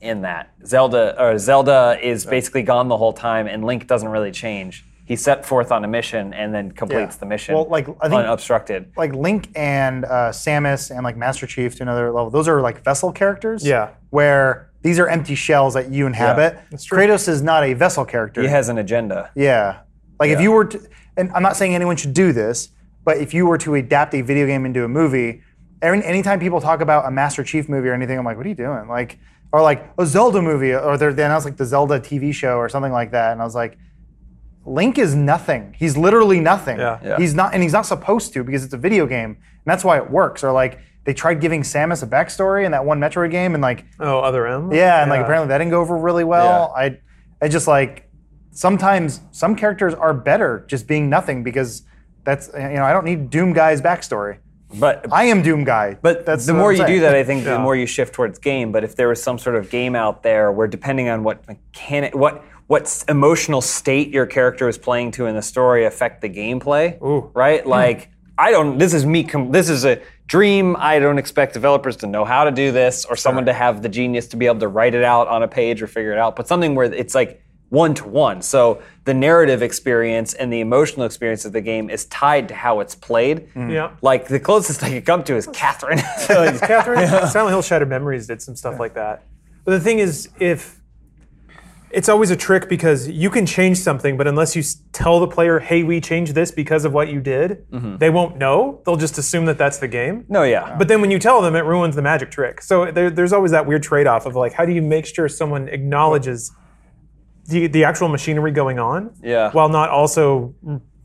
S2: in that. Zelda or Zelda is basically gone the whole time, and Link doesn't really change. He set forth on a mission and then completes
S3: Yeah.
S2: the mission
S3: Well, like, I think-
S2: unobstructed.
S3: like Link and uh, Samus and like Master Chief to another level. Those are like vessel characters.
S1: Yeah.
S3: Where these are empty shells that you inhabit.
S1: That's true.
S3: Kratos is not a vessel character.
S2: He has an agenda.
S3: Yeah. Like if you were to, and I'm not saying anyone should do this, but if you were to adapt a video game into a movie, every, anytime people talk about a Master Chief movie or anything, I'm like, what are you doing? Like, or like a Zelda movie, or they announced like the Zelda TV show or something like that, and I was like, Link is nothing. He's literally nothing.
S1: Yeah.
S2: Yeah.
S3: He's not, and he's not supposed to because it's a video game, and that's why it works. Or like they tried giving Samus a backstory in that one Metroid game, and like
S1: Oh, other M.
S3: yeah, and like apparently that didn't go over really well.
S2: Yeah.
S3: I, I just like sometimes some characters are better just being nothing because that's you know I don't need Doom Guy's backstory.
S2: But
S3: I am Doom Guy.
S2: But
S3: that's
S2: the more
S3: I'm
S2: you do that, I think the more you shift towards game. But if there was some sort of game out there where, depending on what mechanic, what what emotional state your character is playing to in the story, affect the gameplay,
S1: Ooh.
S2: right? Like I don't. This is me. Com- this is a dream. I don't expect developers to know how to do this or someone to have the genius to be able to write it out on a page or figure it out. But something where it's like one to one. So the narrative experience and the emotional experience of the game is tied to how it's played. Mm-hmm.
S1: Yeah.
S2: Like the closest I could come to is Catherine. Like,
S1: Catherine, Silent Hill Shattered Memories did some stuff like that. But the thing is, if it's always a trick because you can change something, but unless you tell the player, "Hey, we changed this because of what you did," mm-hmm. they won't know. They'll just assume that that's the game.
S2: no, yeah.
S1: But then when you tell them, it ruins the magic trick. So there, there's always that weird trade-off of like, how do you make sure someone acknowledges the the actual machinery going on,
S2: Yeah.
S1: while not also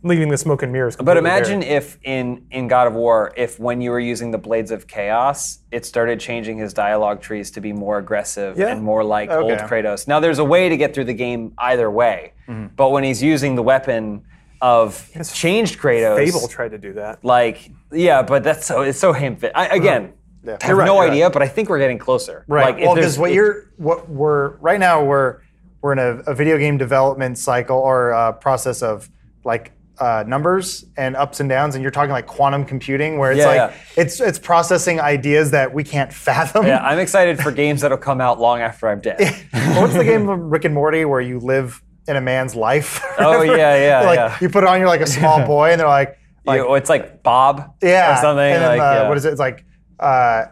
S1: leaving the smoke and mirrors.
S2: But
S1: completely bare?
S2: imagine if in in God of War, if when you were using the Blades of Chaos, it started changing his dialogue trees to be more aggressive
S1: Yeah.
S2: and more like old
S3: Okay.
S2: Kratos. Now there's a way to get through the game either way,
S1: Mm-hmm.
S2: but when he's using the weapon of changed Kratos,
S1: Fable tried to do that.
S2: like yeah, but that's so it's so ham fit. I, again, I have
S1: right,
S2: no
S1: you're right.
S2: idea, but I think we're getting closer.
S3: Right.
S2: Like,
S3: well, because what you're what we're right now we're we're in a, a video game development cycle or uh process of like uh, numbers and ups and downs, and you're talking like quantum computing, where it's
S2: Yeah,
S3: like
S2: yeah.
S3: it's it's processing ideas that we can't fathom.
S2: yeah, I'm excited for games that'll come out long after I'm dead.
S3: Or what's the game of Rick and Morty where you live in a man's life?
S2: Oh, yeah, yeah,
S3: like
S2: yeah.
S3: you put it on, you're like a small boy, and they're like, like
S2: You- it's like Bob
S3: yeah,
S2: or something.
S3: And then,
S2: like,
S3: uh, what is it? It's like, uh,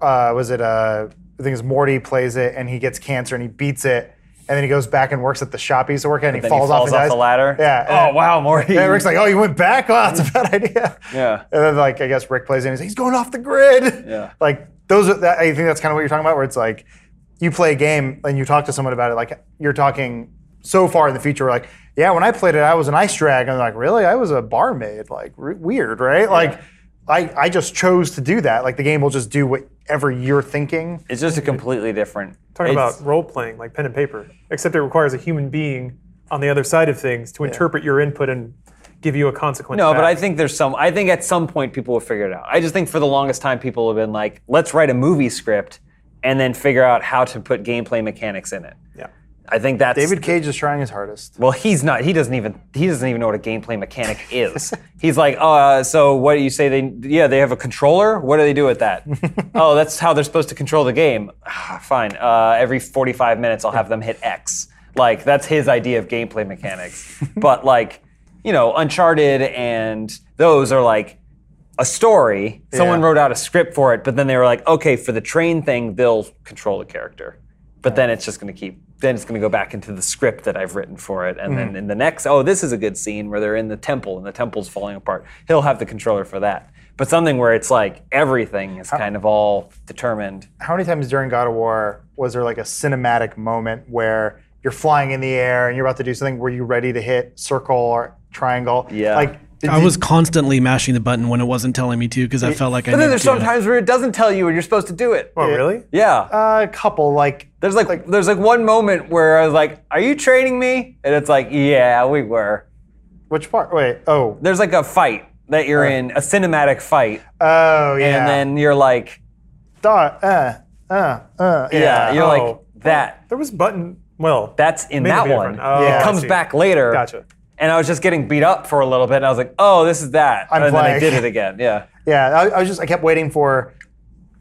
S3: uh, was it? Uh, I think it's Morty plays it, and he gets cancer, and he beats it, and then he goes back and works at the shop he used to work at, and he
S2: Then
S3: falls, off, and dies.
S2: the ladder.
S3: Yeah.
S2: Oh
S3: and-
S2: wow, Morty.
S3: Yeah, Rick's like, oh, you went back? Oh, that's a bad idea.
S2: Yeah.
S3: And then, like, I guess Rick plays in. and he's like, he's going off the grid.
S2: Yeah.
S3: Like, those are, that, I think that's kind of what you're talking about, where it's like, you play a game and you talk to someone about it, like, you're talking so far in the future, like, yeah, when I played it, I was an ice drag. And they're like, really? I was a barmaid. Like, r- weird, right? Like, I, I just chose to do that. Like, the game will just do whatever you're thinking.
S2: It's just a completely different.
S1: Talking about role playing, like pen and paper, except it requires a human being on the other side of things to interpret your input and give you a consequence.
S2: No, but. I think there's some. I think at some point people will figure it out. I just think for the longest time people have been like, let's write a movie script and then figure out how to put gameplay mechanics in it. I think that's
S3: David Cage is trying his hardest.
S2: Well, he's not. He doesn't even. He doesn't even know what a gameplay mechanic is. he's like, oh, uh, so what do you say? They yeah, they have a controller. What do they do with that? oh, that's how they're supposed to control the game. Ah, Fine. Uh, every 45 minutes, I'll have them hit X. Like that's his idea of gameplay mechanics. but like, you know, Uncharted and those are like a story. Someone
S3: Yeah.
S2: wrote out a script for it, but then they were like, okay, for the train thing, they'll control the character. But then it's just going to keep. Then it's going to go back into the script that I've written for it, and then mm. in the next, oh, this is a good scene where they're in the temple and the temple's falling apart. He'll have the controller for that. But something where it's like everything is kind of all determined.
S3: how many times during God of War was there like a cinematic moment where you're flying in the air and you're about to do something? Were you ready to hit circle or triangle?
S2: Yeah.
S3: Like
S4: I was constantly mashing the button when it wasn't telling me to because I felt like I
S2: But then there's sometimes where it doesn't tell you and you're supposed to do it.
S1: Oh, really?
S2: Yeah.
S3: a couple like
S2: There's like, there's like one moment where I was like, "Are you training me?" And it's like, "Yeah, we were."
S3: which part? Wait. Oh.
S2: There's like a fight that you're in, a cinematic fight,
S3: Oh yeah.
S2: and then you're like,
S3: Dot, uh, uh, uh,
S2: yeah,
S3: yeah.
S2: you're
S1: Oh.
S2: like that.
S1: There was button. Well,
S2: That's in that one.
S1: Oh,
S3: Yeah.
S2: it comes back later.
S1: Gotcha.
S2: And I was just getting beat up for a little bit, and I was like, "Oh, this is that."
S3: I'm
S2: and then I did it again. Yeah.
S3: Yeah, I, I was just I kept waiting for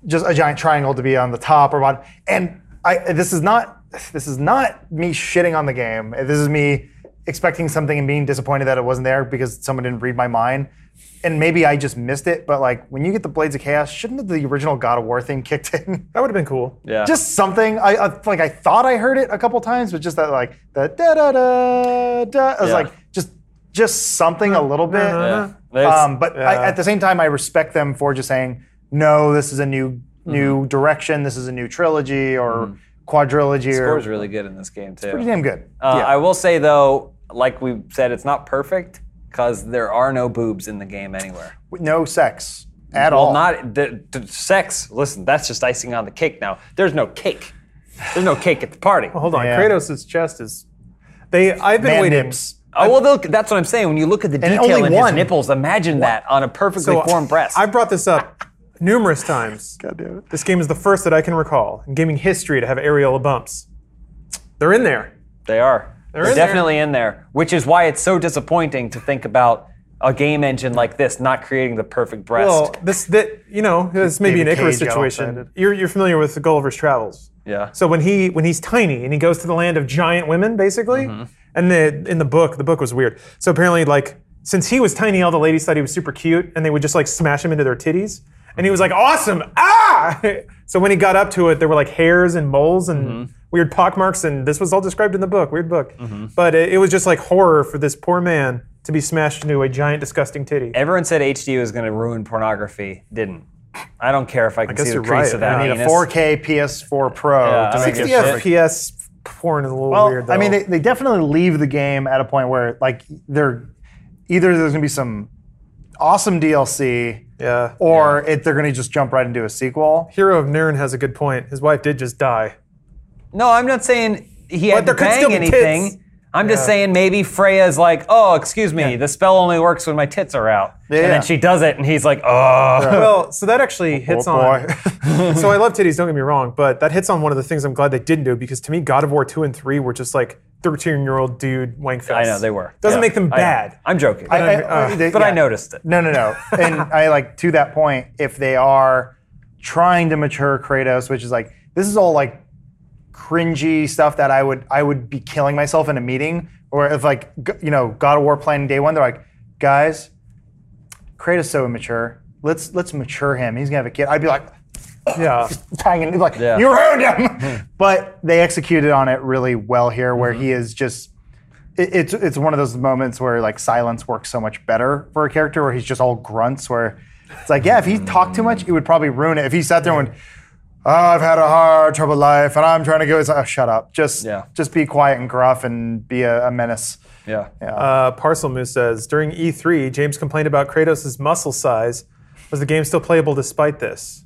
S3: just a giant triangle to be on the top or bottom. And I this is not this is not me shitting on the game. This is me expecting something and being disappointed that it wasn't there because someone didn't read my mind. And maybe I just missed it, but like when you get the Blades of Chaos, shouldn't the original God of War theme kicked in?
S1: that would have been cool.
S2: Yeah.
S3: just something. I, I like I thought I heard it a couple times, but just that like the da da da da. I was
S2: Yeah.
S3: like just just something a little bit.
S2: Yeah.
S3: Um, but I, at the same time, I respect them for just saying, no, this is a new new direction. This is a new trilogy or quadrilogy.
S2: Score
S3: or
S2: is really good in this game too.
S3: pretty damn good.
S2: Uh,
S3: yeah.
S2: I will say though, like we said, it's not perfect because there are no boobs in the game anywhere.
S3: no sex at
S2: well,
S3: all.
S2: not the, the sex. Listen, that's just icing on the cake. Now, there's no cake. There's no cake at the party.
S1: Hold on,
S3: Yeah.
S1: Kratos' chest is. They. I've been
S3: Man
S1: waiting.
S3: nips.
S2: Oh well, look, that's what I'm saying. When you look at the detail
S3: only
S2: in his
S3: one.
S2: nipples, imagine that on a perfectly
S1: So
S2: formed breast.
S1: I brought this up numerous times.
S3: God damn it.
S1: This game is the first that I can recall in gaming history to have areola bumps. They're in there.
S2: They are.
S1: They're
S2: They're,
S1: in there.
S2: definitely in there, which is why it's so disappointing to think about a game engine like this not creating the perfect breast.
S1: Well, this that you know this may be an
S3: David
S1: Icarus
S3: Cage got all
S1: situation.
S3: excited.
S1: You're you're familiar with Gulliver's Travels.
S2: Yeah.
S1: So when he when he's tiny and he goes to the land of giant women, basically, mm-hmm. And the in the book, the book was weird. So apparently, like since he was tiny, all the ladies thought he was super cute, and they would just like smash him into their titties. And he was like, "Awesome! Ah!" so when he got up to it, there were like hairs and moles and weird pockmarks, and this was all described in the book. Weird book, but it, it was just like horror for this poor man to be smashed into a giant, disgusting titty.
S2: Everyone said HD was going to ruin pornography. Didn't. I don't care if I can
S1: guess
S2: see the crease
S1: right.
S2: of that.
S1: I
S3: I need a 4K PS4 Pro
S2: Yeah,
S3: to make
S2: don't
S3: it
S1: 60
S2: give a shit.
S1: FPS porn is a little
S3: Well,
S1: weird. Though.
S3: I mean, they, they definitely leave the game at a point where like they're either there's gonna be some awesome DLC,
S1: yeah.
S3: or it, they're gonna just jump right into a sequel.
S1: Hero of Nirn has a good point. His wife did just die.
S2: No, I'm not saying he had
S1: there
S2: to
S1: could
S2: bang
S1: still be
S2: anything.
S1: Tits.
S2: I'm just saying maybe Freya's like, oh, excuse me, the spell only works when my tits are out. And
S3: Yeah.
S2: then she does it, and he's like, oh.
S1: Well, so that actually hits
S3: Oh,
S1: on. so I love titties. Don't get me wrong, but that hits on one of the things I'm glad they didn't do because to me, God of War two and three were just like 13 year old dude wank fest.
S2: I know, they were.
S1: Doesn't
S2: Yeah.
S1: make them
S2: I
S1: bad.
S2: I'm joking.
S3: I- I-
S1: uh,
S3: they-
S2: but I
S3: yeah.
S2: noticed it.
S3: No, no, no. And I like to that point, if they are trying to mature Kratos, which is like this is all like cringy stuff that I would I would be killing myself in a meeting, or if like g- you know God of War planning day one, they're like, guys, Kratos so immature. Let's let's mature him. He's gonna have a kid. I'd be like
S1: Yeah.
S3: hanging like
S2: Yeah.
S3: you ruined him. Hmm. but they executed on it really well here, where mm-hmm. he is just. it- It's it's one of those moments where like silence works so much better for a character where he's just all grunts. Where it's like, yeah, if he talked too much, it would probably ruin it. If he sat there and went, "Oh, I've had a hard, troubled life, and I'm trying to go," it's like, oh, shut up. Just
S2: Yeah.
S3: just be quiet and gruff and be a, a menace.
S2: Yeah.
S1: Uh, Parcel Moose says during E3, James complained about Kratos' muscle size. Was the game still playable despite this?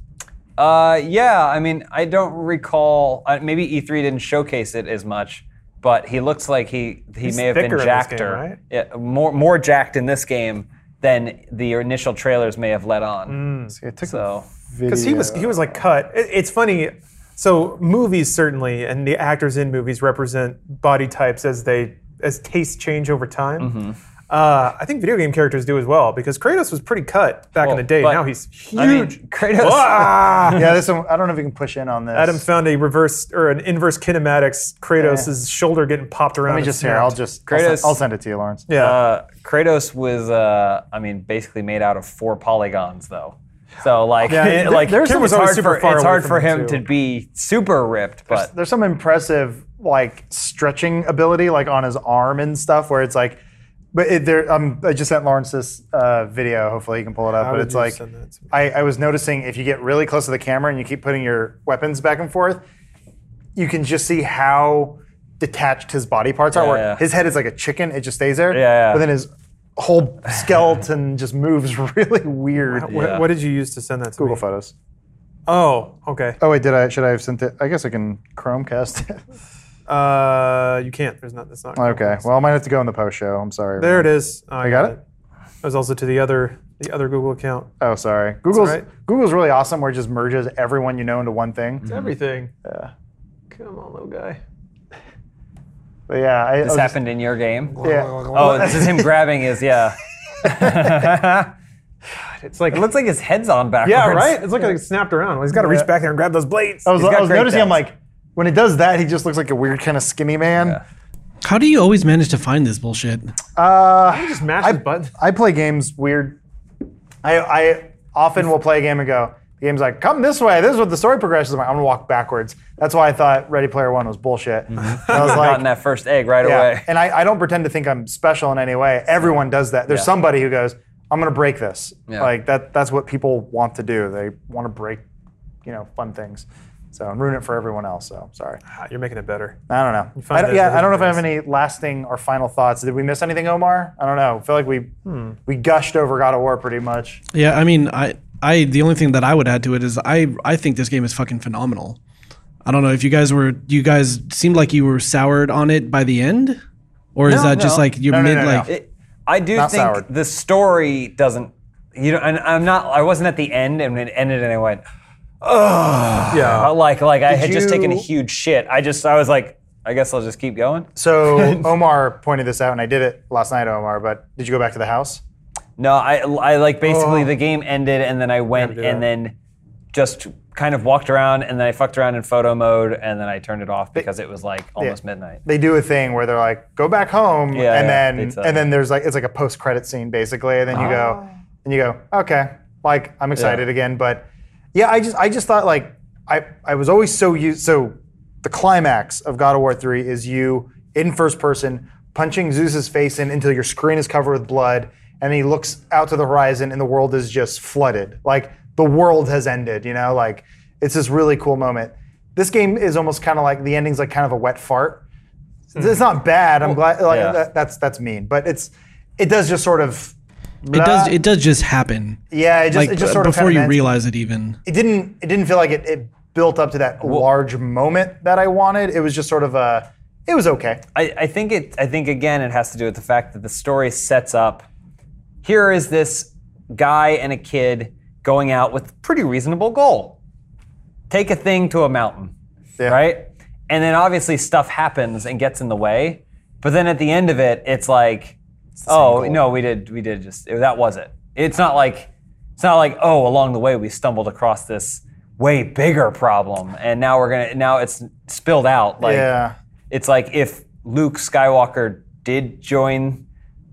S2: Uh, yeah, I mean, I don't recall. Uh, maybe E3 didn't showcase it as much, but he looks like he he
S1: He's
S2: may have been
S1: thicker
S2: jacked
S1: game,
S2: or
S1: right?
S2: yeah, more more jacked in this game than the initial trailers may have let on.
S3: See, I took
S2: So
S1: Because he was he was like cut. It- it's funny. So movies certainly, and the actors in movies represent body types as they as tastes change over time.
S2: Mm-hmm.
S1: Uh, I think video game characters do as well because Kratos was pretty cut back in the day. Now he's huge.
S2: I mean, Kratos.
S1: Ah!
S3: yeah, this one, I don't know if you can push in on this.
S1: Adam found a reverse or an inverse kinematics. Kratos' shoulder getting popped around.
S3: Let me just here. I'll
S1: snapped.
S3: just I'll
S2: Kratos-
S3: send, I'll send it to you, Lawrence.
S1: yeah.
S2: Uh, Kratos was, uh, I mean, basically made out of four polygons, though. So like,
S1: Yeah,
S2: it-
S1: th-
S2: like
S1: there's some-
S2: it's
S1: always
S2: hard
S1: super
S2: for
S1: far
S2: it's
S1: away
S2: hard for
S1: him,
S2: him
S1: too.
S2: to be super ripped, but
S3: There's some impressive like stretching ability like on his arm and stuff where it's like, but it, there um, I just sent Lawrence this uh, video. Hopefully you can pull it up.
S1: How
S3: but it's like
S1: send that to me?
S3: I, I was noticing if you get really close to the camera and you keep putting your weapons back and forth, you can just see how detached his body parts are.
S2: Yeah,
S3: where
S2: yeah.
S3: his head is like a chicken; it just stays there.
S2: Yeah, yeah.
S3: But then his whole skeleton just moves really weird.
S1: what,
S2: yeah.
S1: what did you use to send that to
S3: Google
S1: me?
S3: Photos.
S1: Oh, okay.
S3: Oh wait, did I? Should I have sent it? I guess I can Chromecast it.
S1: Uh, you can't. There's not. That's not.
S3: okay. Well, I might have to go in the post show. I'm sorry.
S1: There it is. Oh, I
S3: got it?
S1: It was also to the other the other Google account.
S3: Oh, sorry. Google's
S1: all right.
S3: Google's really awesome where it just merges everyone you know into one thing.
S1: It's everything.
S3: Yeah.
S1: Come on, little guy.
S3: But yeah, I, I
S2: this
S3: just-
S2: happened in your game.
S3: yeah.
S2: Oh, this is him grabbing his yeah.
S1: It's like
S2: It looks like his head's on backwards.
S1: yeah, right. It's looking like it snapped around. He's got to reach
S3: Yeah.
S1: back there and grab those blades.
S3: I was, I was
S2: great
S3: noticing. I'm like, when he does that, he just looks like a weird kind of skinny man.
S2: Yeah.
S4: How do you always manage to find this bullshit?
S3: Uh,
S1: just mash
S3: I,
S1: his button.
S3: I play games weird. I, I often will play a game and go, the game's like, come this way. This is what the story progresses. I'm, like, I'm gonna walk backwards. That's why I thought Ready Player One was bullshit. And I was like,
S2: Gotten
S3: like,
S2: that first egg right
S3: yeah.
S2: away.
S3: And I, I don't pretend to think I'm special in any way. Everyone does that. There's
S2: Yeah.
S3: somebody who goes, I'm gonna break this.
S2: Yeah.
S3: Like that. That's what people want to do. They want to break, you know, fun things. So and ruin it for everyone else. So sorry.
S1: Ah, You're making it better.
S3: I don't know. I don't, yeah, I don't know if I have
S1: hidden
S3: any lasting or final thoughts. Did we miss anything, Omar? I don't know. I feel like we
S1: Hmm.
S3: we gushed over God of War pretty much.
S4: Yeah, I mean, I, I, the only thing that I would add to it is I, I think this game is fucking phenomenal. I don't know if you guys were, you guys seemed like you were soured on it by the end, or is
S2: No,
S4: that just
S2: no.
S4: like you're
S3: No, no,
S4: mid
S3: no, no.
S4: like?
S2: It, I do
S3: Not
S2: think
S3: soured.
S2: the story doesn't. You know, and I'm not. I wasn't at the end, and it ended, and I went, Oh
S1: Yeah.
S2: oh, like, like I had just taken a
S3: you-
S2: huge shit. I just, I was like, I guess I'll just keep going.
S3: So Omar pointed this out, and I did it last night, Omar. But did you go back to the house?
S2: No, I, I like basically
S1: Oh.
S2: the game ended, and then I went and then just kind of walked around and then I fucked around in photo mode and then I turned it off because it was like almost midnight.
S3: They do a thing where they're like, "Go back home,"
S2: Yeah,
S3: and
S2: yeah,
S3: then and then there's like it's like a post credit scene basically, and then you go oh. and you go, "Okay, like I'm excited again." But yeah, I just I just thought like I I was always so used so the climax of God of War 3 is you in first person punching Zeus's face in until your screen is covered with blood and he looks out to the horizon and the world is just flooded. Like the world has ended, you know? Like it's this really cool moment. This game is almost kind of like the ending's like kind of a wet fart. It's hmm. not bad. I'm glad like
S2: yeah.
S3: that, that's that's mean, but it's it does just sort of
S4: It does. It does just happen.
S3: yeah, it just
S4: Like
S3: it just sort of
S4: before you
S3: of
S4: realize it, even.
S3: it didn't it didn't feel like it, it built up to that large moment that I wanted. It was just sort of a it was okay.
S2: I, I think it. I think again, it has to do with the fact that the story sets up. Here is this guy and a kid going out with a pretty reasonable goal: take a thing to a mountain,
S3: Yeah.
S2: right? And then obviously stuff happens and gets in the way. But then at the end of it, it's like, oh
S3: goal.
S2: no, we did, we did just that was it. It's not like, it's not like oh along the way we stumbled across this way bigger problem and now we're gonna now it's spilled out like
S3: yeah.
S2: it's like if Luke Skywalker did join,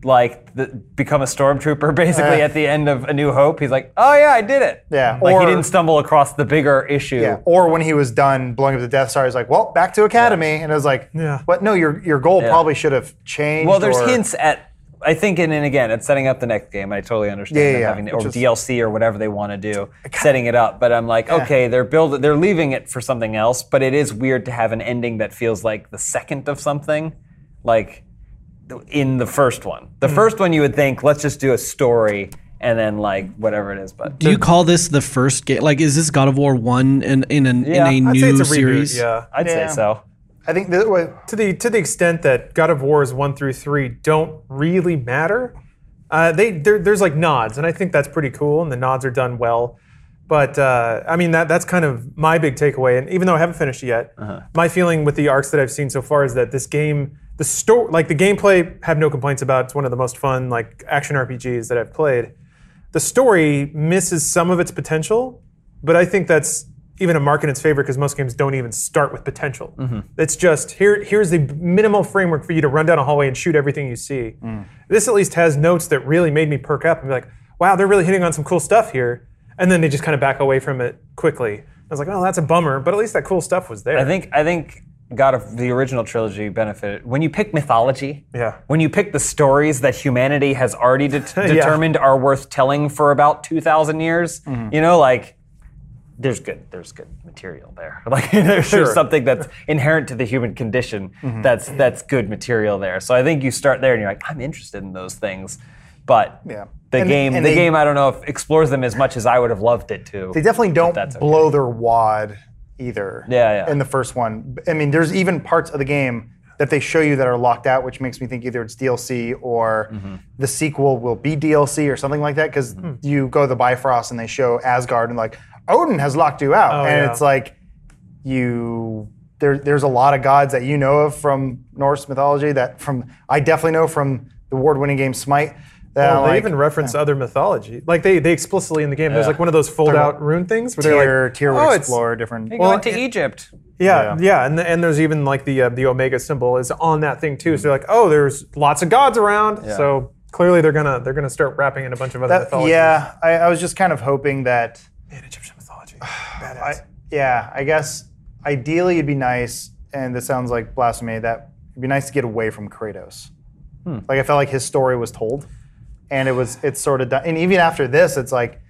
S2: like, the, become a stormtrooper basically
S3: Uh.
S2: at the end of A New Hope, he's like, oh yeah, I did it.
S3: Yeah.
S2: Like he
S3: Or-
S2: didn't stumble across the bigger issue.
S3: Yeah. Or when he was done blowing up the Death Star, he's like, "Well, back to Academy," and it was like,
S1: Yeah.
S3: But no, your your goal
S2: Yeah.
S3: probably should have changed.
S2: Well, there's
S3: or-
S2: hints at. I think, and, and again, it's setting up the next game. I totally understand
S3: Yeah, yeah,
S2: them
S3: yeah.
S2: having or
S3: Which is-
S2: DLC or whatever they want to do, setting it up. But I'm like, okay, they're build, they're leaving it for something else. But it is weird to have an ending that feels like the second of something, like in the first one. The
S3: Hmm.
S2: first one, you would think, let's just do a story and then like whatever it is. But
S4: Do you call this the first game? Like, is this God of War one in in, an,
S2: Yeah,
S4: in a
S1: I'd
S4: new
S1: say it's a reboot.
S4: series?
S1: Yeah.
S2: I'd
S3: Yeah.
S2: say so.
S3: I think that way.
S1: to the to the extent that God of Wars one through three don't really matter, uh, they there's like nods, and I think that's pretty cool, and the nods are done well. But uh, I mean that that's kind of my big takeaway, and even though I haven't finished it yet, my feeling with the arcs that I've seen so far is that this game, the story, like the gameplay, have no complaints about. It's one of the most fun like action RPGs that I've played. The story misses some of its potential, but I think that's even a mark in its favor because most games don't even start with potential. Mm-hmm. It's just here. Here's the minimal framework for you to run down a hallway and shoot everything you see. Mm. This at least has notes that really made me perk up and be like, "Wow, they're really hitting on some cool stuff here." And then they just kind of back away from it quickly. I was like, "Oh, that's a bummer," but at least that cool stuff was there.
S2: I think I think God of the original trilogy benefited when you pick mythology.
S1: Yeah.
S2: When you pick the stories that humanity has already det- determined are worth telling for about two thousand years,
S1: Mm-hmm.
S2: you know, like there's good there's good material there. Like there's,
S1: Sure.
S2: something that's inherent to the human condition
S1: Mm-hmm.
S2: that's that's good material there. So I think you start there and you're like, I'm interested in those things, but
S3: Yeah.
S2: the
S3: And-
S2: game
S3: and
S2: the
S3: they-
S2: game I don't know if explores them as much as I would have loved it to.
S3: They definitely don't
S2: okay.
S3: blow their wad either.
S2: Yeah, yeah.
S3: In the first one, I mean, there's even parts of the game that they show you that are locked out, which makes me think either it's DLC or
S2: Mm-hmm.
S3: the sequel will be DLC or something like that. Because you go to the Bifrost and they show Asgard and like Odin has locked you out,
S1: Oh,
S3: and
S1: yeah.
S3: it's like you. There, there's a lot of gods that you know of from Norse mythology that from I definitely know from the award-winning game Smite. That
S1: Well, they
S3: like,
S1: even reference other mythology. Like they, they explicitly in the game, there's like one of those fold-out rune things where
S3: Tyr
S1: they're like,
S3: Tyr
S1: oh,
S3: explore different.
S2: They
S1: well,
S2: go into
S1: it-
S2: Egypt.
S1: Yeah,
S3: Yeah.
S1: yeah, and and there's even like the uh, the omega symbol is on that thing too. So they're like, oh, there's lots of gods around. So clearly they're gonna they're gonna start wrapping in a bunch of other
S3: That-
S1: mythology.
S3: yeah, I, I was just kind of hoping that.
S1: Man, Egyptian mythology.
S3: I,
S1: Badass.
S3: yeah, I guess ideally it'd be nice, and this sounds like blasphemy. That it'd be nice to get away from Kratos.
S1: Hmm.
S3: Like I felt like his story was told, and it was it's sort of done. And even after this, it's like,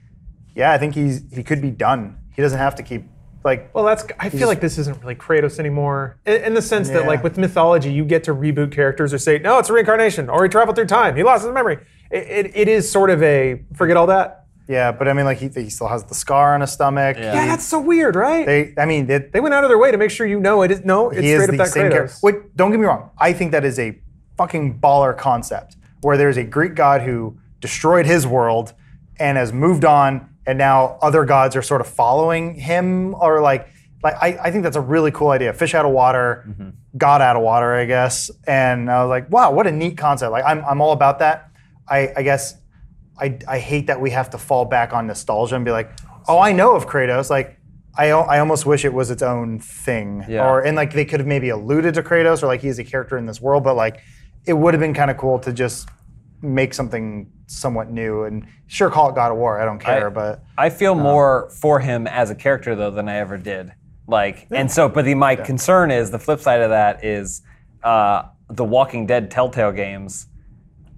S3: yeah, I think he's he could be done. He doesn't have to keep like.
S1: well, that's. I feel like this isn't really Kratos anymore, in, in the sense that
S3: Yeah.
S1: like with mythology, you get to reboot characters or say, no, it's a reincarnation, or he traveled through time, he lost his memory. It, it, it is sort of a forget all that.
S3: Yeah, but I mean, like he, he still has the scar on his stomach.
S2: Yeah.
S1: Yeah, that's so weird, right? They,
S3: They, I mean, they,
S1: went out of their way to make sure you know it is no, it's
S3: he is
S1: up
S3: the
S1: that
S3: same character.
S1: Kratos.
S3: Wait, don't get me wrong. I think that is a fucking baller concept where there's a Greek god who destroyed his world and has moved on, and now other gods are sort of following him, or like, like I, I think that's a really cool idea. Fish out of water, mm-hmm. God out of water, I guess. And I was like, wow, what a neat concept. Like, I'm, I'm all about that. I, I guess I, I hate that we have to fall back on nostalgia and be like, oh, I know of Kratos. Like, I, I almost wish it was its own thing,
S2: Yeah.
S3: or and like they could have maybe alluded to Kratos, or like he's a character in this world, but like it would have been kind of cool to just make something somewhat new and sure call it God of War. I don't care,
S2: I-
S3: but
S2: I feel more for him as a character though than I ever did. Like, and so, but the, my concern is the flip side of that is uh, the Walking Dead Telltale games.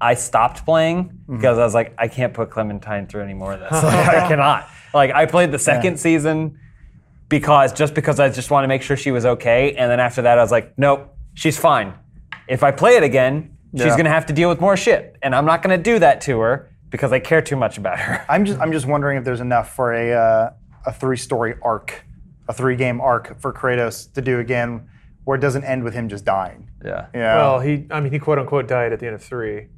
S2: I stopped playing
S3: Mm-hmm.
S2: because I was like, I can't put Clementine through any more of this. Like, I cannot. Like, I played the second season because just because I just want to make sure she was okay, and then after that, I was like, nope, she's fine. If I play it again, she's
S3: Yeah.
S2: gonna have to deal with more shit, and I'm not gonna do that to her because I care too much about her.
S3: I'm just I'm just wondering if there's enough for a uh, a three story arc, a three game arc for Kratos to do again, where it doesn't end with him just dying.
S2: Yeah.
S3: Yeah.
S1: Well, he, I mean, he quote unquote died at the end of three,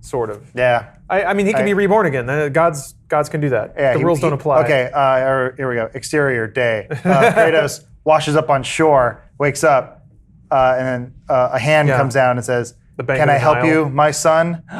S1: sort of.
S3: yeah.
S1: I, I mean, he can
S3: I-
S1: be reborn again. Gods, gods can do that.
S3: Yeah,
S1: the
S3: he-
S1: rules
S3: he-
S1: don't apply.
S3: Okay, uh, or- here we go. Exterior day. Uh, Kratos washes up on shore, wakes up, uh, and then uh, a hand
S1: Yeah.
S3: comes down and says,
S1: bank
S3: "Can
S1: of
S3: I help
S1: Nile."
S3: you, my son?"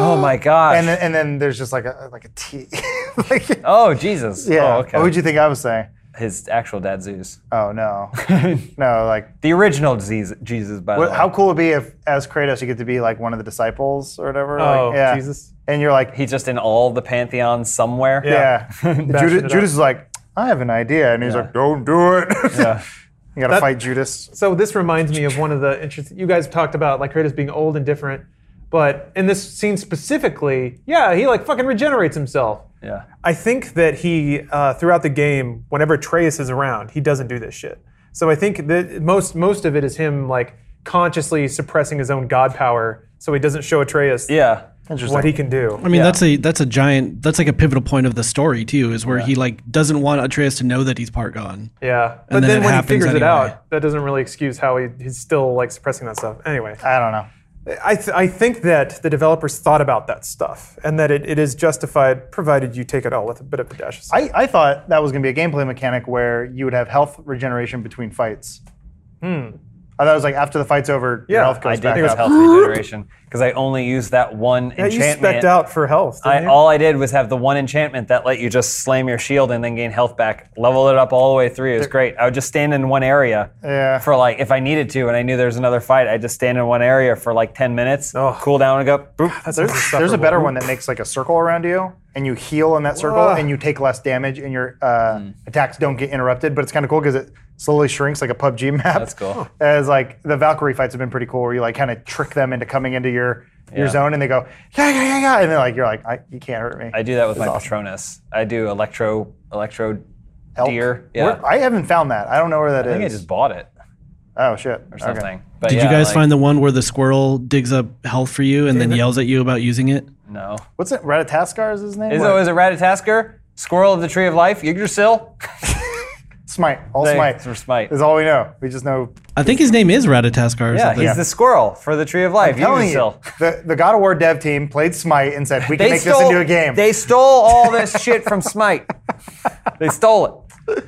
S2: Oh my gosh.
S3: And then, and then there's just like a like a T. like,
S2: oh Jesus.
S3: yeah.
S2: Oh, okay.
S3: What would you think I was saying?
S2: His actual dad Zeus.
S3: Oh no, no. Like,
S2: The original Jesus, Jesus by
S3: what,
S2: the way.
S3: how cool would it be if, as Kratos, you get to be like one of the disciples or whatever?
S1: Oh,
S3: like, yeah.
S1: Jesus.
S3: And you're like,
S2: He's just in all the pantheons somewhere.
S3: yeah.
S1: Bashing
S3: Judas,
S1: it up.
S3: Judas is like, I have an idea, and he's
S2: Yeah.
S3: like, Don't do it.
S2: Yeah.
S3: You gotta
S1: That-
S3: fight Judas.
S1: So this reminds me of one of the interesting. You guys talked about like Kratos being old and different, but in this scene specifically, yeah, he like fucking regenerates himself.
S2: Yeah.
S1: I think that he uh, throughout the game, whenever Atreus is around, he doesn't do this shit. So I think that most most of it is him like consciously suppressing his own god power, so he doesn't show Atreus
S2: Yeah.
S3: Interesting.
S1: what he can do.
S4: I mean,
S2: Yeah.
S4: that's a that's a giant that's like a pivotal point of the story too, is where he like doesn't want Atreus to know that he's part gone.
S1: Yeah, but
S4: And then
S1: then, when he
S4: happens
S1: figures it out, that doesn't really excuse how he, he's still like suppressing that stuff. Anyway,
S3: I don't know.
S1: I, th- I think that the developers thought about that stuff and that it, it is justified provided you take it all with a bit of a dash of salt.
S3: I, I thought that was going to be a gameplay mechanic where you would have health regeneration between fights. Hmm. I thought it was like after the fight's over, your
S1: Yeah,
S3: health
S2: I
S3: goes
S2: did
S3: back
S2: with
S3: up.
S2: health regeneration because I only used that one
S1: yeah, you
S2: enchantment.
S1: specced out for health.
S2: I,
S1: you?
S2: all I did was have the one enchantment that let you just slam your shield and then gain health back. Level it up all the way through. It was great. I would just stand in one area
S3: Yeah.
S2: for like if I needed to and I knew there was another fight, I'd just stand in one area for like 10 minutes,
S1: Oh.
S2: cool down and go boop.
S3: There's, there's a better one that makes like a circle around you, and you heal in that circle,
S1: Whoa.
S3: and you take less damage, and your uh,
S2: Hmm.
S3: attacks don't get interrupted. But it's kind of cool because it slowly shrinks like a PUBG map.
S2: That's cool.
S3: As like the Valkyrie fights have been pretty cool, where you like kind of trick them into coming into your your
S2: Yeah.
S3: zone, and they go yeah yeah yeah yeah, And they're like you're like I, you can't hurt me.
S2: I do that with
S3: It's
S2: my
S3: awesome.
S2: Patronus. I do electro electro
S3: Help.
S2: deer. Yeah.
S3: Where- I haven't found that. I don't know where that
S2: I
S3: is.
S2: think I just bought it
S3: oh shit.
S2: or something. But
S4: Did
S2: yeah,
S4: you guys
S2: like,
S4: find the one where the squirrel digs up health for you and then yells at you about using it?
S2: No.
S3: What's it? Ratatoskr is his name?
S2: Is
S3: What?
S2: it, is it Ratatoskr? Squirrel of the Tree of Life? Yggdrasil?
S3: Smite. All
S2: Thanks
S3: Smite.
S2: for Smite.
S3: Is all we know. We just know.
S4: I think his name is Ratatoskr or
S2: Yeah,
S4: something.
S2: he's the squirrel for the Tree of Life.
S3: telling you,
S2: Yggdrasil.
S3: the, the God of War dev team played Smite and said, we can make this into a game.
S2: They stole all this shit from Smite. They stole it.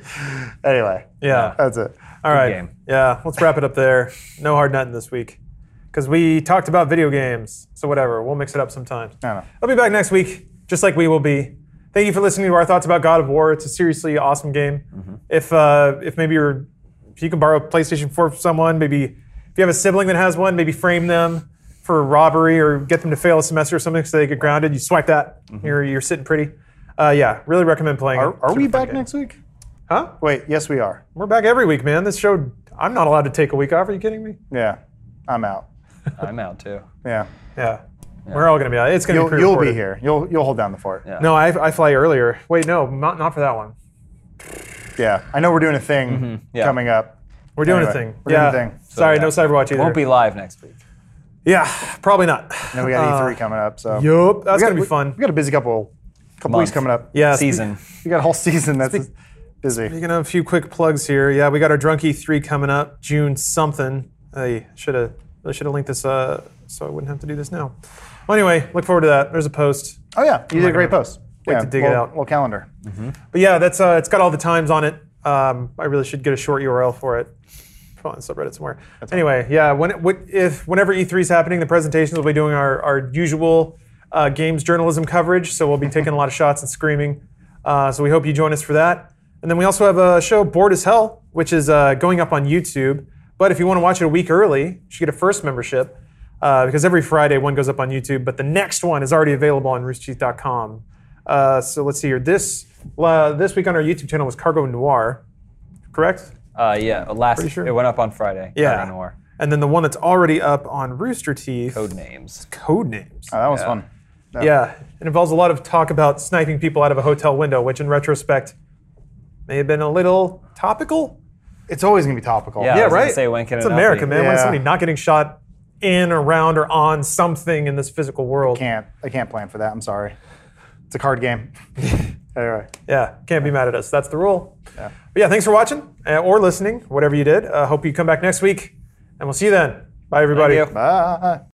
S3: anyway,
S1: Yeah.
S3: that's it.
S1: All right.
S2: game.
S1: Yeah, let's wrap it up there. No hard nutting this week. Because we talked about video games. So whatever, we'll mix it up sometimes.
S3: I know.
S1: I'll be back next week, just like we will be. Thank you for listening to our thoughts about God of War. It's a seriously awesome game. If uh, if maybe you're if you can borrow a PlayStation 4 from someone, maybe if you have a sibling that has one, maybe frame them for a robbery or get them to fail a semester or something so they get grounded. You swipe that, you're you're sitting pretty. Uh, yeah, really recommend playing.
S3: Are,
S1: it.
S3: are we back
S1: game.
S3: next week?
S1: Huh?
S3: Wait, yes, we are.
S1: We're back every week, man. This show, I'm not allowed to take a week off. Are you kidding me?
S3: Yeah, I'm out.
S2: I'm out too.
S3: Yeah,
S1: Yeah. We're all going to be out. It's going to
S3: you'll,
S1: be
S3: you'll be here. You'll you'll hold down the fort.
S2: Yeah.
S1: No, I, I fly earlier. Wait, no, not, not for that one.
S3: Yeah, I know we're doing a thing
S2: Yeah.
S3: coming up.
S1: We're doing
S3: Anyway,
S1: a thing.
S3: we're doing a thing.
S1: Sorry,
S2: yeah.
S1: no Cyberwatch either.
S2: Won't be live next week.
S1: Yeah, probably not.
S3: And then we got
S1: Uh,
S3: E3 coming up. So
S1: Yup, that's
S3: We got-
S1: going to be
S3: we-
S1: fun.
S3: We got a busy couple couple
S2: Month.
S3: weeks coming up.
S1: Yeah,
S2: Season.
S3: we got a whole season that's just busy.
S1: Speaking of a few quick plugs here, yeah, we got our Drunk E3 coming up June something. I should have really should have linked this uh, so I wouldn't have to do this now. Well, anyway, look forward to that. There's a post.
S3: Oh yeah, you did a great post.
S1: wait
S3: yeah,
S1: to dig it
S3: little-
S1: out.
S3: Little calendar.
S1: But yeah, that's uh, it's got all the times on it. Um, I really should get a short URL for it. Probably on subreddit somewhere. anyway, yeah, when it, if whenever E3 is happening, the presentations we'll be doing our, our usual uh, games journalism coverage. So we'll be taking a lot of shots and screaming. Uh, so we hope you join us for that. And then we also have a show, Board as Hell, which is uh, going up on YouTube. But if you want to watch it a week early, you should get a first membership uh, because every Friday one goes up on YouTube. But the next one is already available on roosterteeth.com. Uh, so let's see here. This uh, this week on our YouTube channel was Cargo Noir, correct?
S2: Uh, yeah, last
S1: sure.
S2: it went up on Friday.
S1: Yeah.
S2: Cargo Noir.
S1: And then the one that's already up on Rooster Teeth,
S2: Codenames.
S1: Code Names.
S3: Oh, that was
S2: Yeah.
S3: fun.
S1: Yeah, it involves a lot of talk about sniping people out of a hotel window, which in retrospect may have been a little topical.
S3: It's always gonna be topical.
S2: Yeah. I
S1: Yeah,
S2: was
S1: right.
S2: say, when can
S1: it's
S2: it
S1: America,
S2: be?
S1: man. When is
S3: Yeah.
S1: somebody not getting shot in, around, or on something in this physical world?
S3: I Can't I can't plan for that. I'm sorry. It's a card game. anyway.
S1: Yeah, can't be mad at us. That's the rule. Yeah. But yeah, thanks for watching uh, or listening, whatever you did. Uh, hope you come back next week, and we'll see you then. Bye, everybody.
S3: Bye.